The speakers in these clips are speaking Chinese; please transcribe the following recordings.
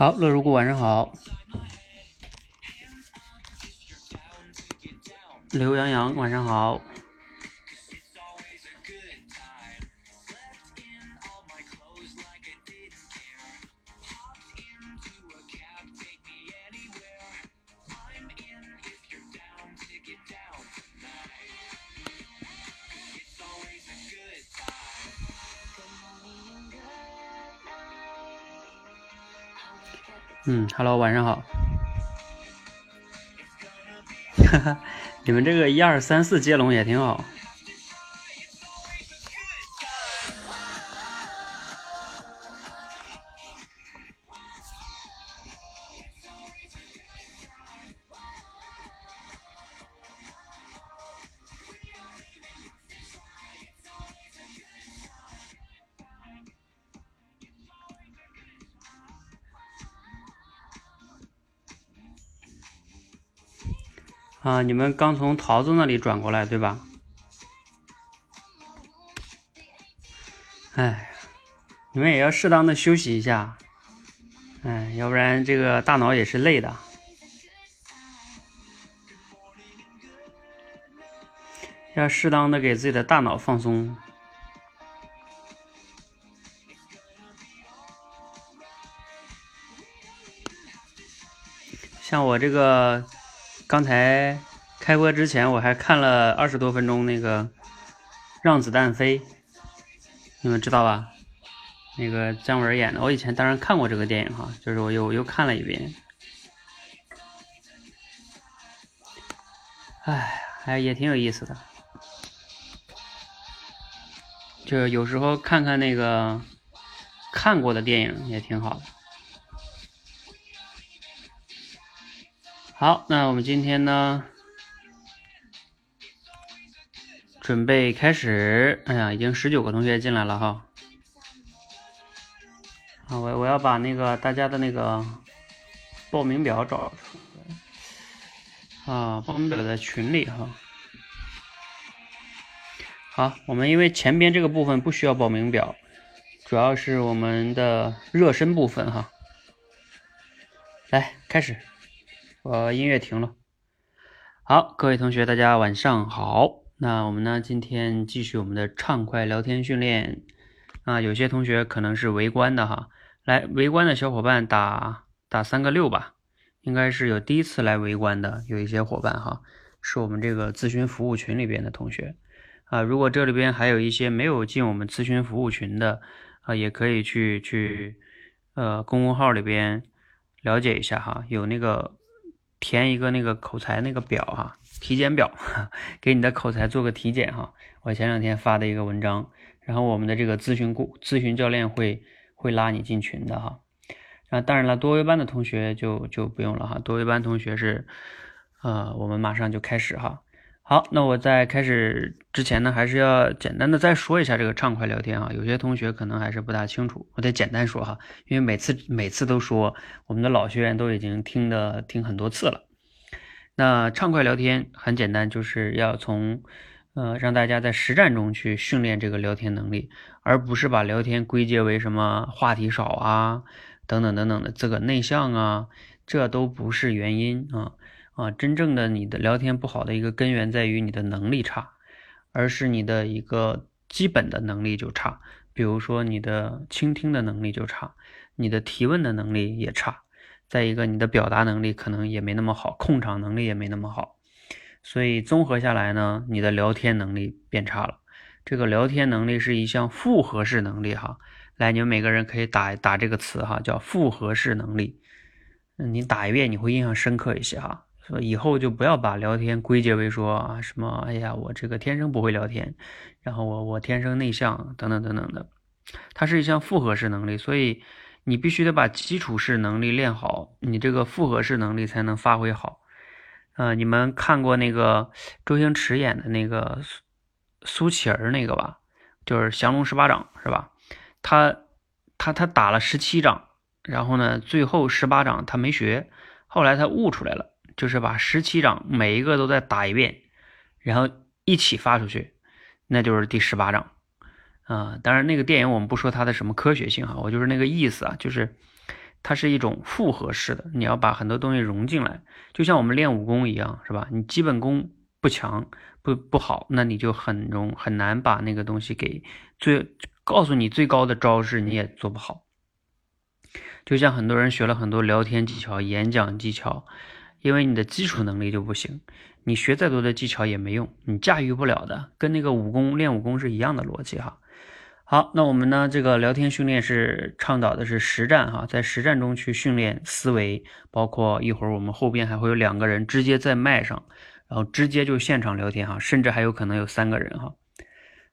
好，乐如故晚上好。刘洋洋晚上好。，Hello，晚上好。哈哈，你们这个一二三四接龙也挺好。你们刚从桃子那里转过来，对吧？哎，你们也要适当的休息一下，哎，要不然这个大脑也是累的，要适当的给自己的大脑放松。像我这个。刚才开播之前，我还看了二十多分钟那个《让子弹飞》，你们知道吧？那个姜文演的，我以前当然看过这个电影哈，就是我又又看了一遍。哎，还也挺有意思的，就有时候看看那个看过的电影也挺好的。好，那我们今天呢，准备开始。哎呀，已经十九个同学进来了哈。啊，我我要把那个大家的那个报名表找出来。啊，报名表在群里哈。好，我们因为前边这个部分不需要报名表，主要是我们的热身部分哈。来，开始。我，音乐停了。好，各位同学，大家晚上好。那我们呢，今天继续我们的畅快聊天训练。啊，有些同学可能是围观的哈，来围观的小伙伴打打三个六吧。应该是有第一次来围观的，有一些伙伴哈，是我们这个咨询服务群里边的同学。啊，如果这里边还有一些没有进我们咨询服务群的，啊，也可以去去呃公众号里边了解一下哈，有那个。填一个那个口才那个表哈，体检表，给你的口才做个体检哈。我前两天发的一个文章，然后我们的这个咨询顾咨询教练会会拉你进群的哈。啊，当然了，多维班的同学就就不用了哈。多维班同学是，呃，我们马上就开始哈。好，那我在开始之前呢，还是要简单的再说一下这个畅快聊天啊。有些同学可能还是不大清楚，我得简单说哈，因为每次每次都说，我们的老学员都已经听的听很多次了。那畅快聊天很简单，就是要从呃让大家在实战中去训练这个聊天能力，而不是把聊天归结为什么话题少啊等等等等的这个内向啊，这都不是原因啊。啊，真正的你的聊天不好的一个根源在于你的能力差，而是你的一个基本的能力就差。比如说你的倾听的能力就差，你的提问的能力也差，再一个你的表达能力可能也没那么好，控场能力也没那么好。所以综合下来呢，你的聊天能力变差了。这个聊天能力是一项复合式能力哈，来，你们每个人可以打打这个词哈，叫复合式能力。嗯，你打一遍你会印象深刻一些哈。所以以后就不要把聊天归结为说啊什么，哎呀，我这个天生不会聊天，然后我我天生内向等等等等的，它是一项复合式能力，所以你必须得把基础式能力练好，你这个复合式能力才能发挥好。呃，你们看过那个周星驰演的那个苏苏乞儿那个吧？就是降龙十八掌是吧？他他他打了十七掌，然后呢，最后十八掌他没学，后来他悟出来了。就是把十七掌每一个都再打一遍，然后一起发出去，那就是第十八掌啊。当然，那个电影我们不说它的什么科学性哈，我就是那个意思啊，就是它是一种复合式的，你要把很多东西融进来，就像我们练武功一样，是吧？你基本功不强不不好，那你就很容很难把那个东西给最告诉你最高的招式你也做不好。就像很多人学了很多聊天技巧、演讲技巧，因为你的基础能力就不行，你学再多的技巧也没用，你驾驭不了的，跟那个武功练武功是一样的逻辑哈。好，那我们呢？这个聊天训练是倡导的是实战哈，在实战中去训练思维，包括一会儿我们后边还会有两个人直接在麦上，然后直接就现场聊天哈，甚至还有可能有三个人哈。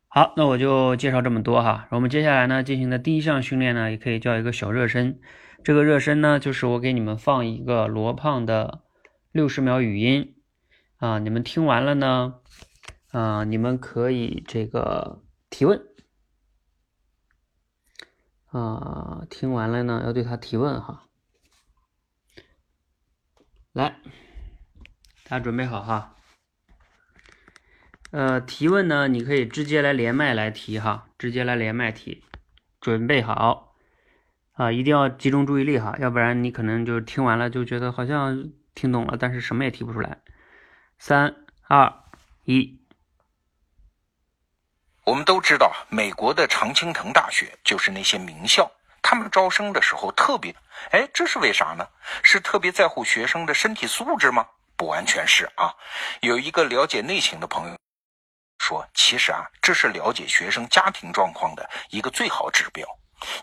好，那我就介绍这么多哈。我们接下来呢进行的第一项训练呢，也可以叫一个小热身。这个热身呢，就是我给你们放一个罗胖的六十秒语音啊，你们听完了呢，啊，你们可以这个提问。啊，听完了呢，要对他提问哈。来，大家准备好哈。呃，提问呢，你可以直接来连麦来提哈，直接来连麦提。准备好啊，一定要集中注意力哈，要不然你可能就听完了就觉得好像听懂了，但是什么也提不出来。三、二、一。我们都知道，美国的常青藤大学就是那些名校，他们招生的时候特别，哎，这是为啥呢？是特别在乎学生的身体素质吗？不完全是啊。有一个了解内情的朋友说，其实啊，这是了解学生家庭状况的一个最好指标。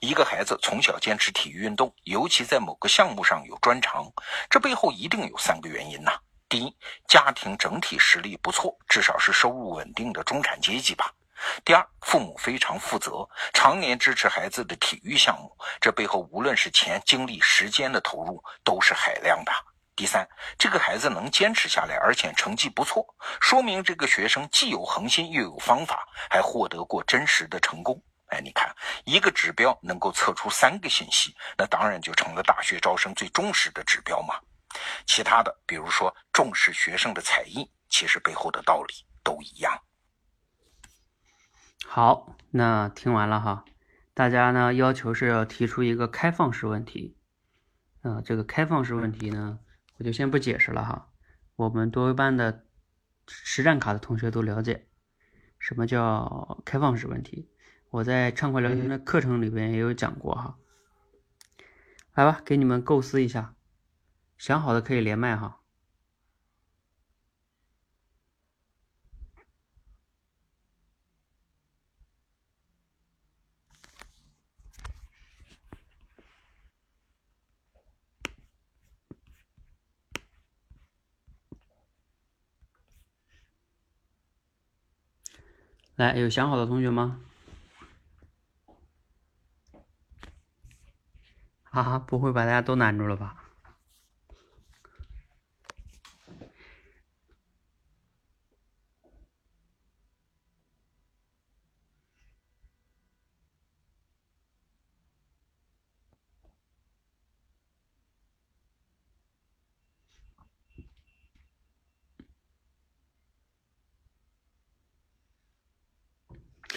一个孩子从小坚持体育运动，尤其在某个项目上有专长，这背后一定有三个原因呐。第一，家庭整体实力不错，至少是收入稳定的中产阶级吧。第二，父母非常负责，常年支持孩子的体育项目，这背后无论是钱、精力、时间的投入都是海量的。第三，这个孩子能坚持下来，而且成绩不错，说明这个学生既有恒心又有方法，还获得过真实的成功。哎，你看，一个指标能够测出三个信息，那当然就成了大学招生最忠实的指标嘛。其他的，比如说重视学生的才艺，其实背后的道理都一样。好，那听完了哈，大家呢要求是要提出一个开放式问题，啊，这个开放式问题呢，我就先不解释了哈。我们多维班的实战卡的同学都了解什么叫开放式问题，我在畅快聊天的课程里边也有讲过哈。来吧，给你们构思一下，想好的可以连麦哈。来，有想好的同学吗？哈啊，不会把大家都难住了吧？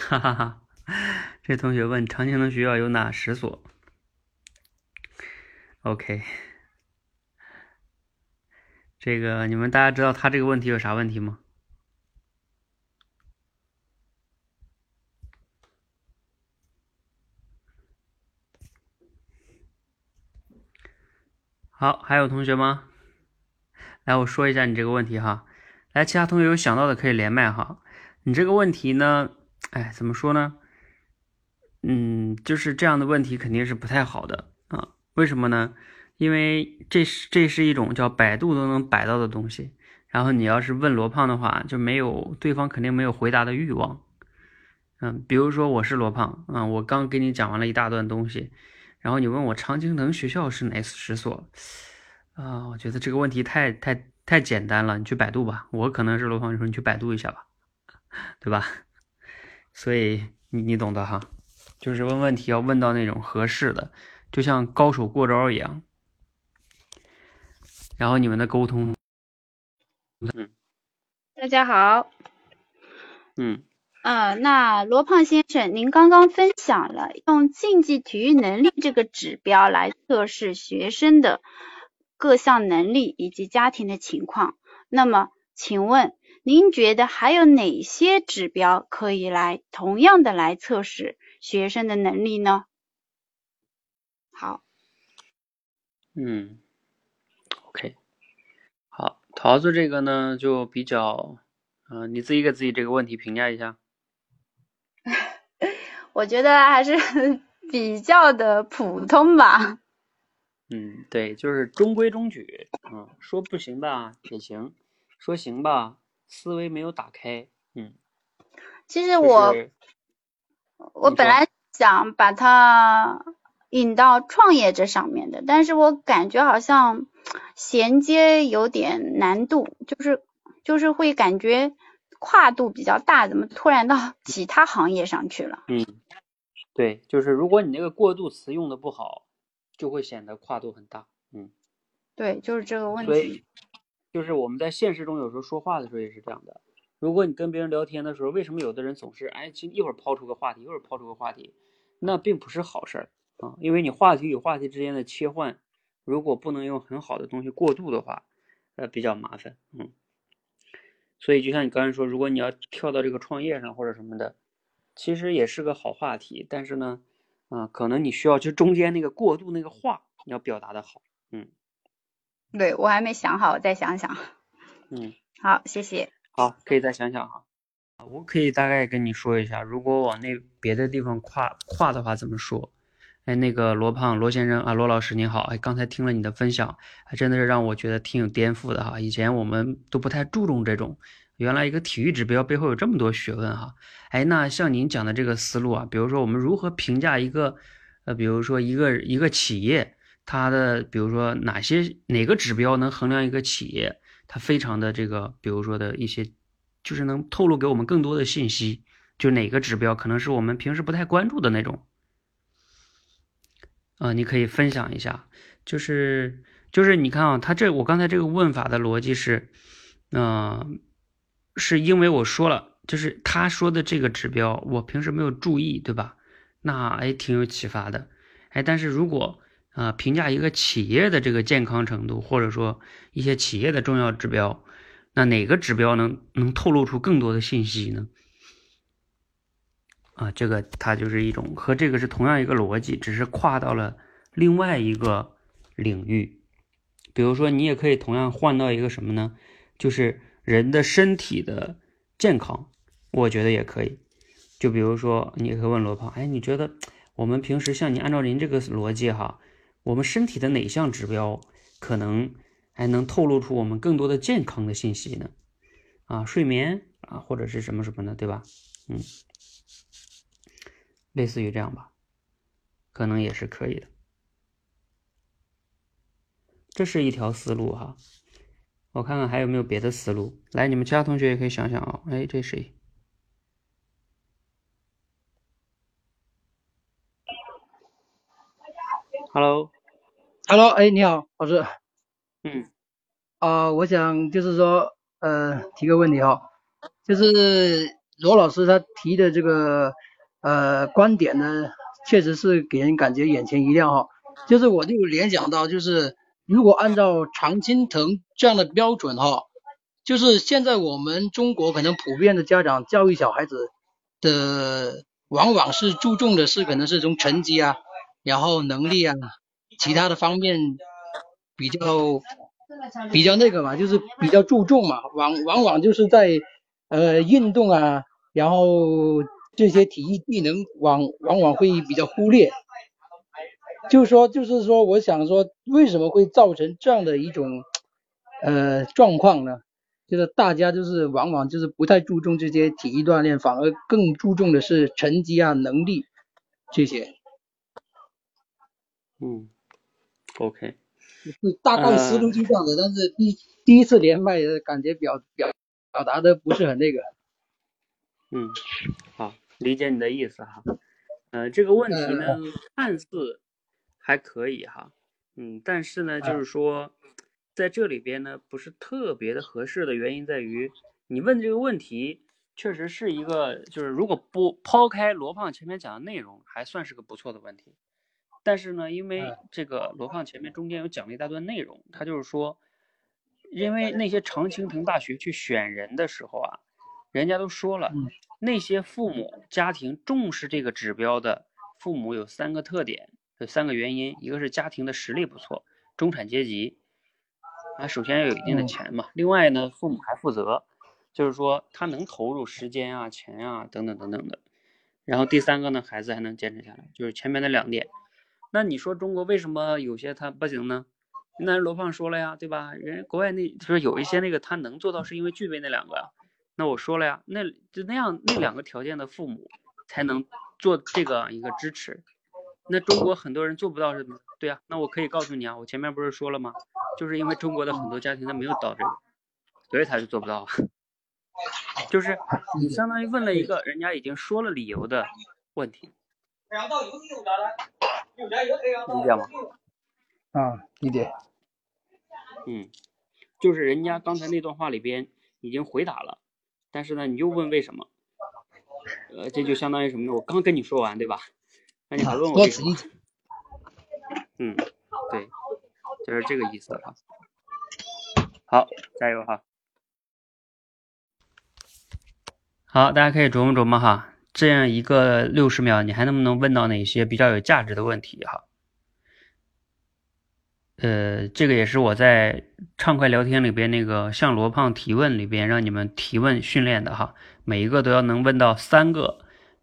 哈哈哈，这同学问长青藤学校有哪十所？OK，这个你们大家知道他这个问题有啥问题吗？好，还有同学吗？来，我说一下你这个问题哈。来，其他同学有想到的可以连麦哈。你这个问题呢？哎，怎么说呢？嗯，就是这样的问题肯定是不太好的啊。为什么呢？因为这是这是一种叫百度都能摆到的东西。然后你要是问罗胖的话，就没有对方肯定没有回答的欲望。嗯，比如说我是罗胖，嗯，我刚给你讲完了一大段东西，然后你问我常青藤学校是哪十所？啊，我觉得这个问题太太太简单了，你去百度吧。我可能是罗胖，你说你去百度一下吧，对吧？所以你你懂的哈，就是问问题要问到那种合适的，就像高手过招一样。然后你们的沟通，嗯，大家好，嗯，呃，那罗胖先生，您刚刚分享了用竞技体育能力这个指标来测试学生的各项能力以及家庭的情况。那么，请问您觉得还有哪些指标可以来同样的来测试学生的能力呢？好，嗯，OK，好，桃子这个呢就比较，嗯，你自己给自己这个问题评价一下。我觉得还是比较的普通吧。嗯，对，就是中规中矩。嗯，说不行吧也行，说行吧思维没有打开。嗯，其实我我本来想把它引到创业这上面的，但是我感觉好像衔接有点难度，就是就是会感觉。跨度比较大，怎么突然到 其他行业上去了？嗯，对，就是如果你那个过渡词用的不好，就会显得跨度很大。嗯，对，就是这个问题。所以，就是我们在现实中有时候说话的时候也是这样的。如果你跟别人聊天的时候，为什么有的人总是哎，一会儿抛出个话题，一会儿抛出个话题，那并不是好事儿啊，因为你话题与话题之间的切换，如果不能用很好的东西过渡的话，呃，比较麻烦。嗯。所以，就像你刚才说，如果你要跳到这个创业上或者什么的，其实也是个好话题。但是呢，啊，可能你需要就中间那个过渡那个话，你要表达的好。嗯，对我还没想好，我再想想。嗯，好，谢谢。好，可以再想想哈。我可以大概跟你说一下，如果往那别的地方跨跨的话，怎么说？哎，那个罗胖罗先生啊，罗老师您好，哎，刚才听了你的分享，还真的是让我觉得挺有颠覆的哈。以前我们都不太注重这种，原来一个体育指标背后有这么多学问哈。哎，那像您讲的这个思路啊，比如说我们如何评价一个，呃，比如说一个一个企业，它的比如说哪些哪个指标能衡量一个企业，它非常的这个，比如说的一些，就是能透露给我们更多的信息，就哪个指标可能是我们平时不太关注的那种。啊，你可以分享一下，就是就是你看啊，他这我刚才这个问法的逻辑是，嗯，是因为我说了，就是他说的这个指标，我平时没有注意，对吧？那哎，挺有启发的，哎，但是如果啊，评价一个企业的这个健康程度，或者说一些企业的重要指标，那哪个指标能能透露出更多的信息呢？啊，这个它就是一种和这个是同样一个逻辑，只是跨到了另外一个领域。比如说，你也可以同样换到一个什么呢？就是人的身体的健康，我觉得也可以。就比如说，你可以问罗胖，哎，你觉得我们平时像你按照您这个逻辑哈，我们身体的哪项指标可能还能透露出我们更多的健康的信息呢？啊，睡眠啊，或者是什么什么的，对吧？嗯。类似于这样吧，可能也是可以的。这是一条思路哈，我看看还有没有别的思路。来，你们其他同学也可以想想啊。哎，这谁？Hello？Hello，Hello，哎，你好，老师。嗯。啊，我想就是说，呃，提个问题哈，就是罗老师他提的这个。呃，观点呢，确实是给人感觉眼前一亮哈。就是我就联想到，就是如果按照常青藤这样的标准哈，就是现在我们中国可能普遍的家长教育小孩子的，往往是注重的是可能是从成绩啊，然后能力啊，其他的方面比较比较那个嘛，就是比较注重嘛，往往往就是在呃运动啊，然后。这些体育技能往往往会比较忽略，就是说，就是说，我想说，为什么会造成这样的一种呃状况呢？就是大家就是往往就是不太注重这些体育锻炼，反而更注重的是成绩啊、能力这些。嗯，OK，大概思路就这样的，但是第第一次连麦的感觉表表表达的不是很那个。嗯，好。理解你的意思哈，呃，这个问题呢，看似还可以哈，嗯，但是呢，就是说，在这里边呢，不是特别的合适的原因在于，你问这个问题，确实是一个，就是如果不抛开罗胖前面讲的内容，还算是个不错的问题。但是呢，因为这个罗胖前面中间有讲了一大段内容，他就是说，因为那些常青藤大学去选人的时候啊，人家都说了，那些父母家庭重视这个指标的父母有三个特点，有三个原因，一个是家庭的实力不错，中产阶级，啊，首先要有一定的钱嘛，另外呢，父母还负责。就是说，他能投入时间啊、钱啊等等等等的。然后第三个呢，孩子还能坚持下来，就是前面的两点。那你说中国为什么有些他不行呢？那罗胖说了呀，对吧？人国外那就是有一些那个他能做到，是因为具备那两个。那我说了呀，那就那样那两个条件的父母才能做这个一个支持。那中国很多人做不到是吗？对啊，那我可以告诉你啊，我前面不是说了吗？就是因为中国的很多家庭他没有到这个，所以他就做不到。就是你相当于问了一个人家已经说了理由的问题，理解吗？啊，理解。嗯，就是人家刚才那段话里边已经回答了，但是呢，你又问为什么？呃，这就相当于什么呢？我刚跟你说完，对吧？那你还问我为什么？嗯，对，就是这个意思哈。好，加油哈！好，大家可以琢磨琢磨哈，这样一个六十秒，你还能不能问到哪些比较有价值的问题哈？呃，这个也是我在畅快聊天里边那个向罗胖提问里边让你们提问训练的哈，每一个都要能问到三个，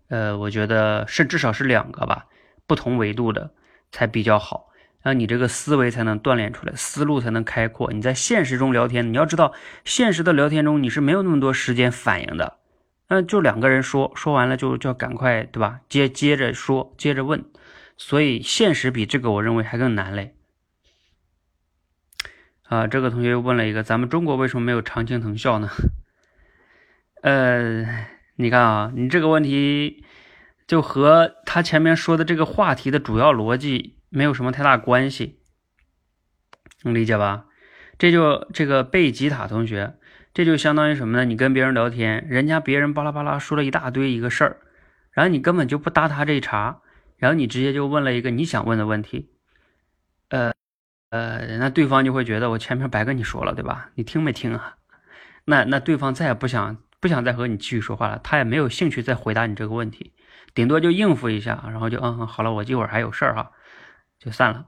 呃，我觉得是至少是两个吧，不同维度的才比较好，让你这个思维才能锻炼出来，思路才能开阔。你在现实中聊天，你要知道，现实的聊天中你是没有那么多时间反应的。那就两个人说说完了就就要赶快对吧？接接着说，接着问，所以现实比这个我认为还更难嘞。啊，这个同学又问了一个，咱们中国为什么没有常青藤校呢？呃，你看啊，你这个问题就和他前面说的这个话题的主要逻辑没有什么太大关系，能理解吧？这就这个贝吉塔同学。这就相当于什么呢？你跟别人聊天，人家别人巴拉巴拉说了一大堆一个事儿，然后你根本就不搭他这一茬，然后你直接就问了一个你想问的问题，呃呃，那对方就会觉得我前面白跟你说了，对吧？你听没听啊？那那对方再也不想不想再和你继续说话了，他也没有兴趣再回答你这个问题，顶多就应付一下，然后就嗯嗯好了，我一会儿还有事儿哈，就散了。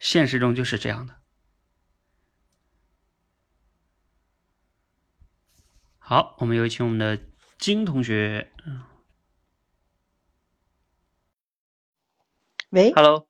现实中就是这样的。好，我们有请我们的金同学。喂，Hello，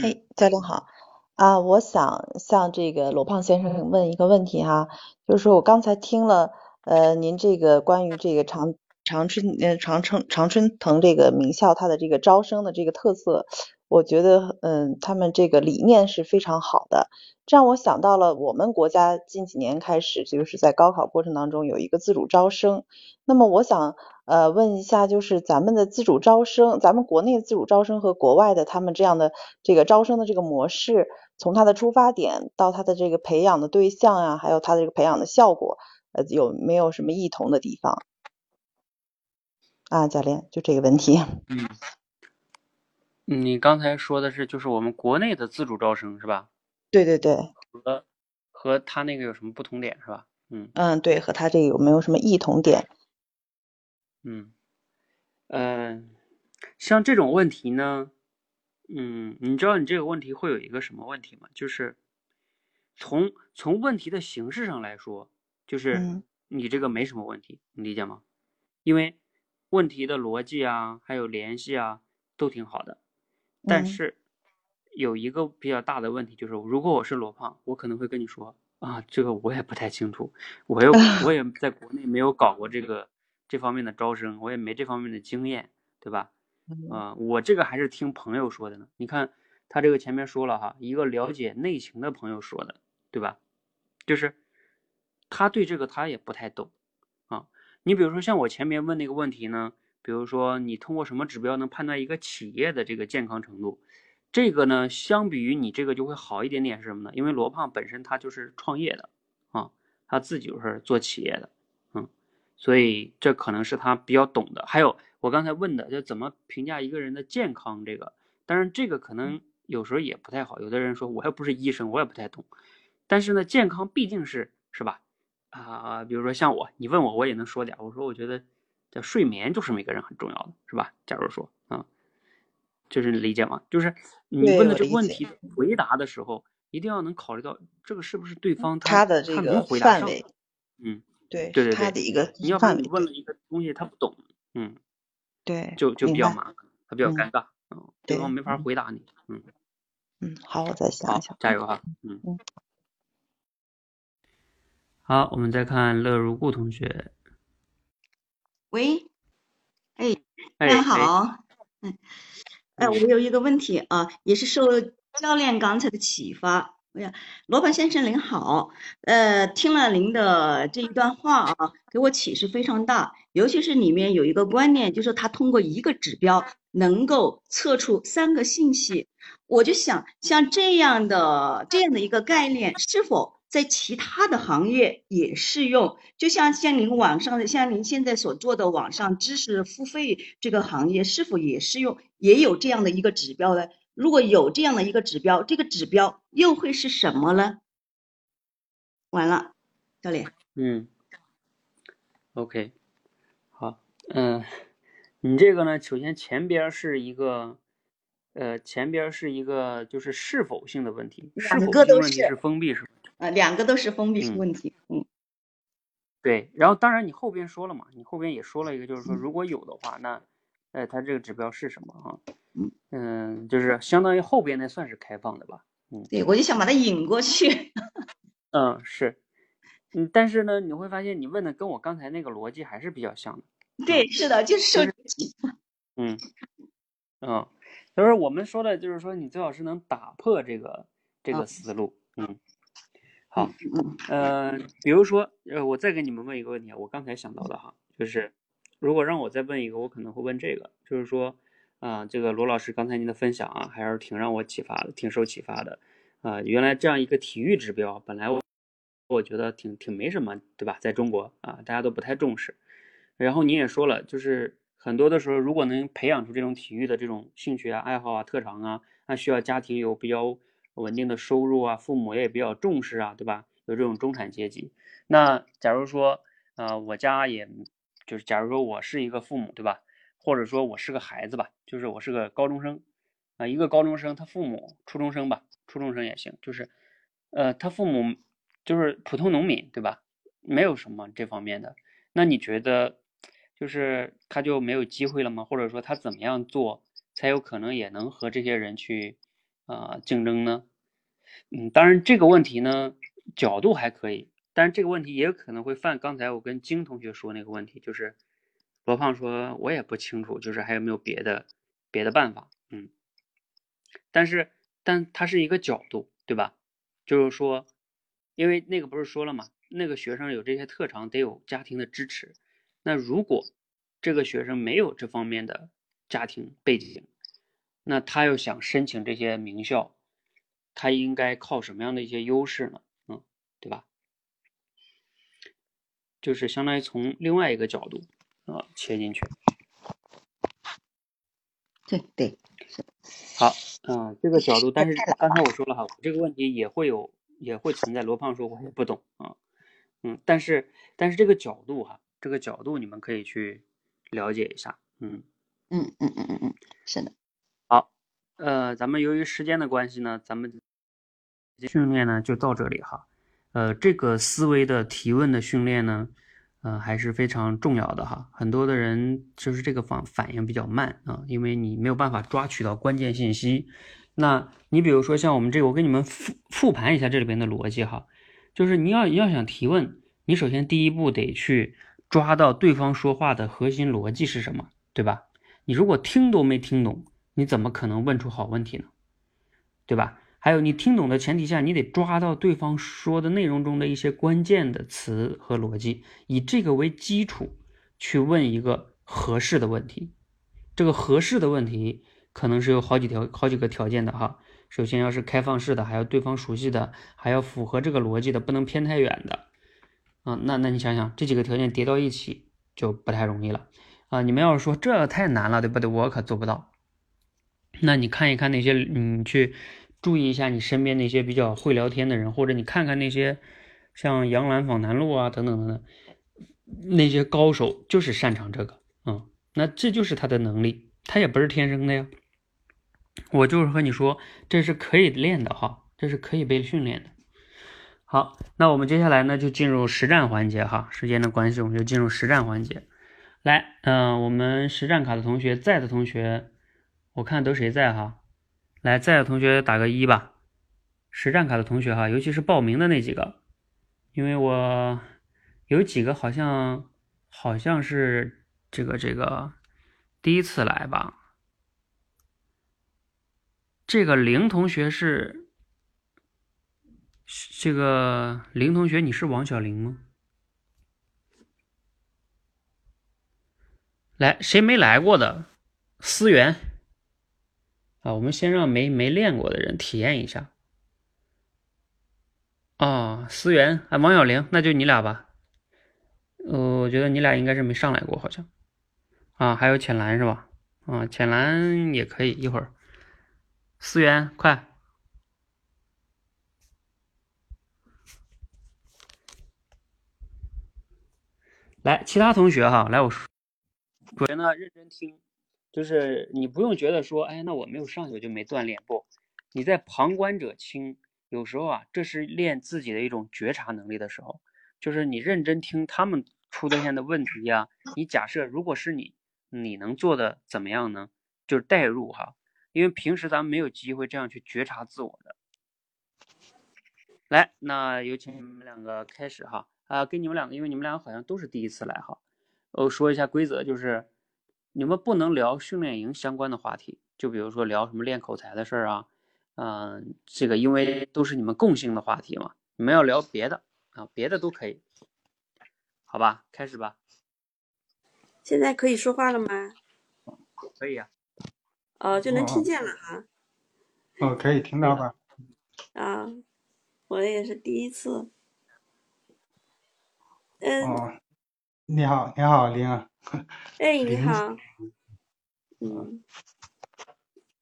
哎，教练好啊，我想向这个罗胖先生问一个问题哈，就是说我刚才听了呃您这个关于这个长长春呃长春长春藤这个名校它的这个招生的这个特色。我觉得，嗯，他们这个理念是非常好的，这让我想到了我们国家近几年开始就是在高考过程当中有一个自主招生。那么我想，呃，问一下，就是咱们的自主招生，咱们国内自主招生和国外的他们这样的这个招生的这个模式，从它的出发点到它的这个培养的对象啊，还有它的这个培养的效果，呃，有没有什么异同的地方？啊，教练，就这个问题。嗯。你刚才说的是，就是我们国内的自主招生是吧？对对对。和和他那个有什么不同点是吧？嗯嗯，对，和他这个有没有什么异同点？嗯嗯，像这种问题呢，嗯，你知道你这个问题会有一个什么问题吗？就是从从问题的形式上来说，就是你这个没什么问题，你理解吗？因为问题的逻辑啊，还有联系啊，都挺好的。但是有一个比较大的问题，就是如果我是罗胖，我可能会跟你说啊，这个我也不太清楚，我又 我也在国内没有搞过这个这方面的招生，我也没这方面的经验，对吧？啊，我这个还是听朋友说的呢。你看他这个前面说了哈，一个了解内情的朋友说的，对吧？就是他对这个他也不太懂啊。你比如说像我前面问那个问题呢？比如说，你通过什么指标能判断一个企业的这个健康程度？这个呢，相比于你这个就会好一点点，是什么呢？因为罗胖本身他就是创业的啊，他自己就是做企业的，嗯，所以这可能是他比较懂的。还有我刚才问的，就怎么评价一个人的健康这个，当然这个可能有时候也不太好。有的人说我又不是医生，我也不太懂。但是呢，健康毕竟是是吧？啊，比如说像我，你问我，我也能说点。我说我觉得这睡眠就是每个人很重要的，是吧？假如说啊，就是理解吗？就是你问的这个问题回答的时候，一定要能考虑到这个是不是对方他的这个范围。嗯，对对对他的一个你要不你问了一个东西他不懂，嗯，对，就就比较麻烦，他比较尴尬，嗯，对方没法回答你，嗯嗯，好，我再想想，加油哈，嗯嗯。好，我们再看乐如故同学。喂，哎，大家好，嗯，哎，我有一个问题啊，也是受教练刚才的启发。哎呀，罗盘先生您好，呃，听了您的这一段话啊，给我启示非常大，尤其是里面有一个观念，就是他通过一个指标能够测出三个信息，我就想，像这样的这样的一个概念，是否？在其他的行业也适用，就像像您网上的，像您现在所做的网上知识付费这个行业，是否也适用？也有这样的一个指标呢？如果有这样的一个指标，这个指标又会是什么呢？完了，教练。嗯。OK，好，嗯，你这个呢，首先前边是一个。呃，前边是一个就是是否性的问题，两个都是封闭是吗？呃，两个都是封闭问题。嗯，对。然后当然你后边说了嘛，你后边也说了一个，就是说如果有的话，那，呃，它这个指标是什么啊？嗯嗯，就是相当于后边那算是开放的吧？嗯，对，我就想把它引过去。嗯，是。嗯，但是呢，你会发现你问的跟我刚才那个逻辑还是比较像的。对，是的，就是说。嗯嗯。就是我们说的，就是说你最好是能打破这个这个思路，嗯，好，呃，比如说，呃，我再给你们问一个问题啊，我刚才想到的哈，就是如果让我再问一个，我可能会问这个，就是说，啊，这个罗老师刚才您的分享啊，还是挺让我启发的，挺受启发的，啊，原来这样一个体育指标，本来我我觉得挺挺没什么，对吧？在中国啊，大家都不太重视，然后你也说了，就是。很多的时候，如果能培养出这种体育的这种兴趣啊、爱好啊、特长啊，那需要家庭有比较稳定的收入啊，父母也比较重视啊，对吧？有这种中产阶级。那假如说，呃，我家也就是，假如说我是一个父母，对吧？或者说我是个孩子吧，就是我是个高中生啊，一个高中生，他父母初中生吧，初中生也行，就是，呃，他父母就是普通农民，对吧？没有什么这方面的，那你觉得？就是他就没有机会了吗？或者说他怎么样做才有可能也能和这些人去啊竞争呢？嗯，当然这个问题呢角度还可以，但是这个问题也可能会犯刚才我跟金同学说那个问题，就是罗胖说我也不清楚，就是还有没有别的别的办法？嗯，但是但它是一个角度，对吧？就是说，因为那个不是说了吗？那个学生有这些特长，得有家庭的支持。那如果这个学生没有这方面的家庭背景，那他又想申请这些名校，他应该靠什么样的一些优势呢？嗯，对吧？就是相当于从另外一个角度啊切进去。对对是。好，嗯，这个角度，但是刚才我说了哈，这个问题也会有，也会存在。罗胖说我也不懂啊，嗯，但是但是这个角度哈。这个角度你们可以去了解一下，嗯嗯嗯嗯嗯嗯，是的。呃，咱们由于时间的关系呢，咱们训练呢就到这里哈。呃，这个思维的提问的训练呢，呃，还是非常重要的哈。很多的人就是这个反反应比较慢啊，因为你没有办法抓取到关键信息。那你比如说像我们这个，我给你们复复盘一下这里边的逻辑哈，就是你要要想提问，你首先第一步得去。抓到对方说话的核心逻辑是什么，对吧？你如果听都没听懂，你怎么可能问出好问题呢？对吧？还有你听懂的前提下，你得抓到对方说的内容中的一些关键的词和逻辑，以这个为基础去问一个合适的问题。这个合适的问题可能是有好几条、好几个条件的哈。首先要是开放式的，还要对方熟悉的，还要符合这个逻辑的，不能偏太远的。啊，那那你想想，这几个条件叠到一起，就不太容易了啊。你们要是说这太难了，对不对？我可做不到。那你看一看那些，你去注意一下你身边那些比较会聊天的人，或者你看看那些像杨澜访谈录啊等等等等，那些高手就是擅长这个，嗯，那这就是他的能力，他也不是天生的呀。我就是和你说，这是可以练的哈，这是可以被训练的。好，那我们接下来呢就进入实战环节哈，时间的关系，我们就进入实战环节。来，嗯，我们实战卡的同学在的同学。我看都谁在哈？来，在的同学打个一吧。实战卡的同学哈，尤其是报名的那几个，因为我有几个好像好像是这个这个第一次来吧。这个林同学是这个林同学，你是王小玲吗？来，谁没来过的？思源。啊，我们先让没没练过的人体验一下。哦，思源啊，王小玲，那就你俩吧。呃，我觉得你俩应该是没上来过，好像。啊，还有浅蓝是吧？啊，浅蓝也可以，一会儿。思源，快。来，其他同学哈，来，我说，同学呢，认真听。就是你不用觉得说，哎，那我没有上去我就没锻炼不？你在旁观者清，有时候啊，这是练自己的一种觉察能力的时候。就是你认真听他们出的现的问题呀，你假设如果是你，你能做的怎么样呢？就是代入哈，因为平时咱们没有机会这样去觉察自我的。来，那有请你们两个开始哈啊，跟你们两个，因为你们两个好像都是第一次来哈，我说一下规则就是。你们不能聊训练营相关的话题，就比如说聊什么练口才的事儿啊，嗯，这个因为都是你们共性的话题嘛，你们要聊别的啊，别的都可以，好吧，开始吧。现在可以说话了吗？可以啊。哦，就能听见了哈。哦，可以听到吧？啊，我也是第一次。嗯。哦，你好，你好，林啊。哎，你好，嗯，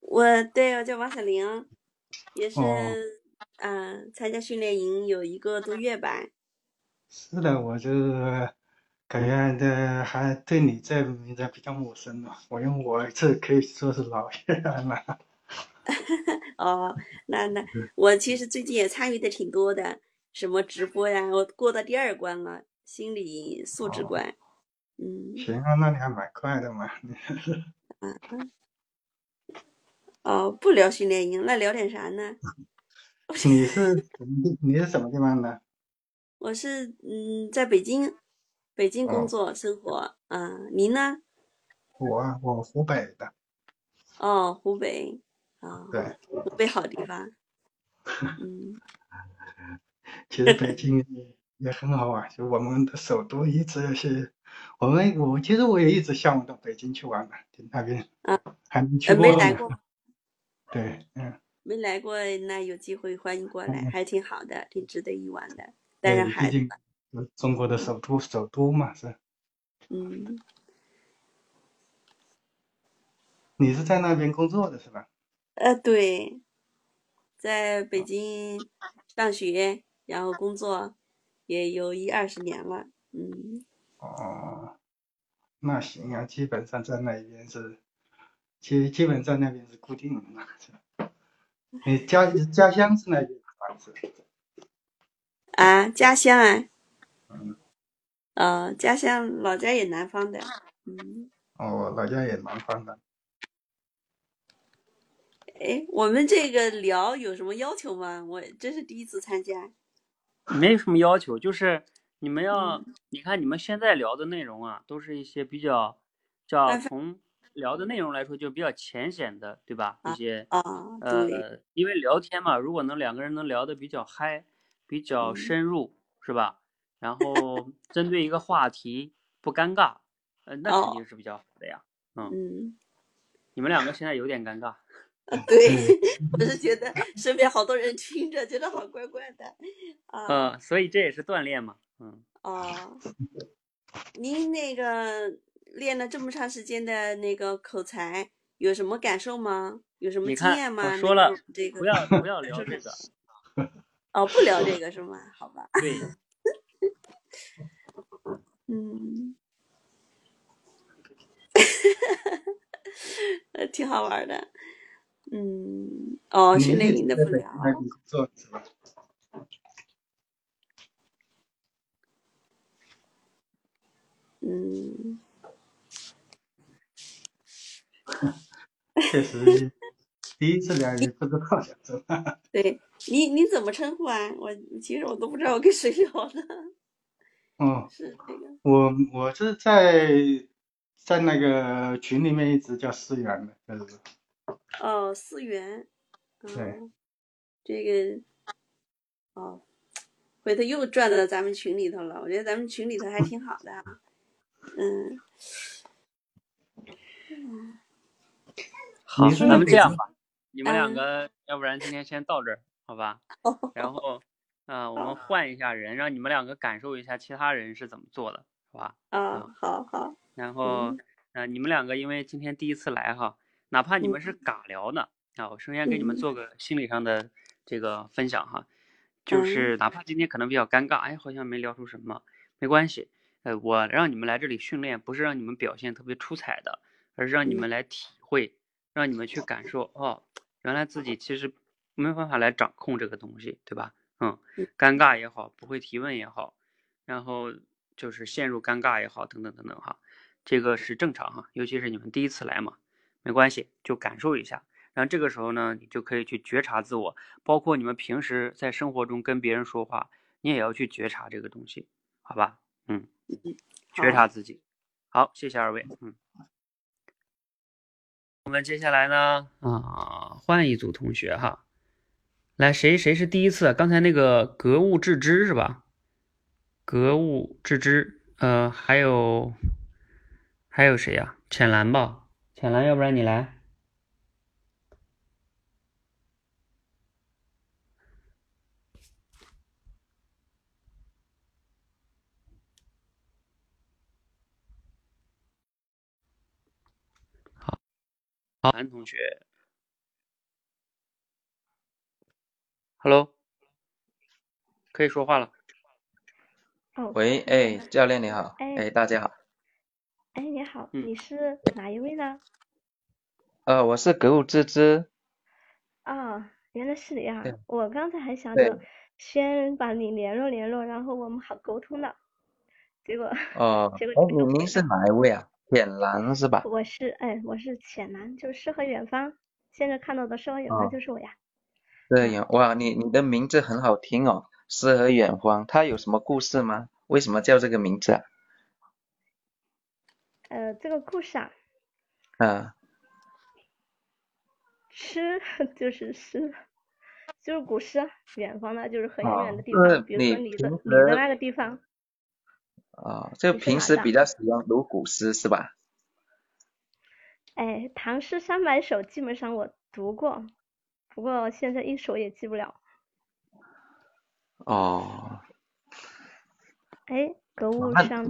我对我叫王小玲，也是嗯参加训练营有一个多月吧。是的，我就是感觉这还对你这名字比较陌生嘛，我因为我这可以说是老学员了。哦，那那我其实最近也参与的挺多的，什么直播呀，我过到第二关了，心理素质关。嗯，行啊，那你还蛮快的嘛。嗯嗯。哦，不聊训练营，那聊点啥呢？你是什么地？你是什么地方的？我是嗯，在北京，北京工作生活。嗯，您呢？我我湖北的。哦，湖北。啊。对。湖北好地方。嗯。其实北京也很好啊，就我们的首都一直是。我们我其实我也一直向往到北京去玩的，那边啊还没去过。没来过。对，嗯。没来过，那有机会欢迎过来，还挺好的，挺值得一玩的。带上孩子。中国的首都，首都嘛是。嗯。你是在那边工作的是吧？呃，对，在北京上学，然后工作也有一二十年了，嗯。哦，那行啊，基本上在那边是，基基本在那边是固定的嘛，是你家家乡是那边房子？啊，家乡啊？嗯。呃，家乡老家也南方的，嗯。哦，老家也南方的。哎，我们这个聊有什么要求吗？我这是第一次参加。没什么要求，就是。你们要，你看你们现在聊的内容啊，都是一些比较，叫从聊的内容来说，就比较浅显的，对吧？一些啊，呃，因为聊天嘛，如果能两个人能聊得比较嗨，比较深入，是吧？然后 针对一个话题不尴尬，呃，那肯定是比较好的呀。嗯，你们两个现在有点尴尬。对，我是觉得身边好多人听着，觉得好怪怪的。啊，所以这也是锻炼嘛。嗯啊，您那个练了这么长时间的那个口才，有什么感受吗？有什么经验吗？我说了，这个不要不要聊这个。哦，不聊这个是吗？好吧。对。嗯。呃，挺好玩的。嗯。哦，训练营的不聊。嗯。确实，第一次聊也不知道讲什么。对你，你怎么称呼啊？我其实我都不知道我跟谁聊的。哦，是这个。我我是在在那个群里面一直叫思源的，就是。哦，思源。对。这个，哦，回头又转到咱们群里头了。我觉得咱们群里头还挺好的。嗯。好，咱们这样吧，你们两个要不然今天先到这儿，好吧？然后，嗯，我们换一下人，让你们两个感受一下其他人是怎么做的，好吧？啊，好好。然后，嗯，你们两个因为今天第一次来哈，哪怕你们是尬聊呢，啊，我首先给你们做个心理上的这个分享哈，就是哪怕今天可能比较尴尬，哎，好像没聊出什么，没关系，呃，我让你们来这里训练，不是让你们表现特别出彩的，而是让你们来体会。让你们去感受哦，原来自己其实没有办法来掌控这个东西，对吧？嗯，尴尬也好，不会提问也好，然后就是陷入尴尬也好，等等等等哈，这个是正常哈，尤其是你们第一次来嘛，没关系，就感受一下。然后这个时候呢，你就可以去觉察自我，包括你们平时在生活中跟别人说话，你也要去觉察这个东西，好吧？嗯，觉察自己。好，谢谢二位，嗯。我们接下来呢，啊，换一组同学哈，来，谁谁是第一次？刚才那个格物致知是吧？格物致知，呃，还有还有谁呀？浅蓝吧，浅蓝，要不然你来。好，好韩同学，Hello，可以说话了。哦。喂，哎，教练你好。哎。大家好。哎，你好，你是哪一位呢？呃，我是格物致知。啊，原来是你啊！我刚才还想着先把你联络联络，然后我们好沟通呢。结果。哦。结果。您您是哪一位啊？浅蓝是吧？我是哎，我是浅蓝，就是诗和远方。现在看到的诗和远方就是我呀。对呀，哇，你你的名字很好听哦，诗和远方，它有什么故事吗？为什么叫这个名字啊？呃，这个故事啊。嗯。诗 就是诗，就是古诗，远方的就是很远远的地方，比如说你的你的那个地方。哦，就平时比较喜欢读古诗是吧？哎，唐诗三百首基本上我读过，不过现在一首也记不了。哦。哎，格物上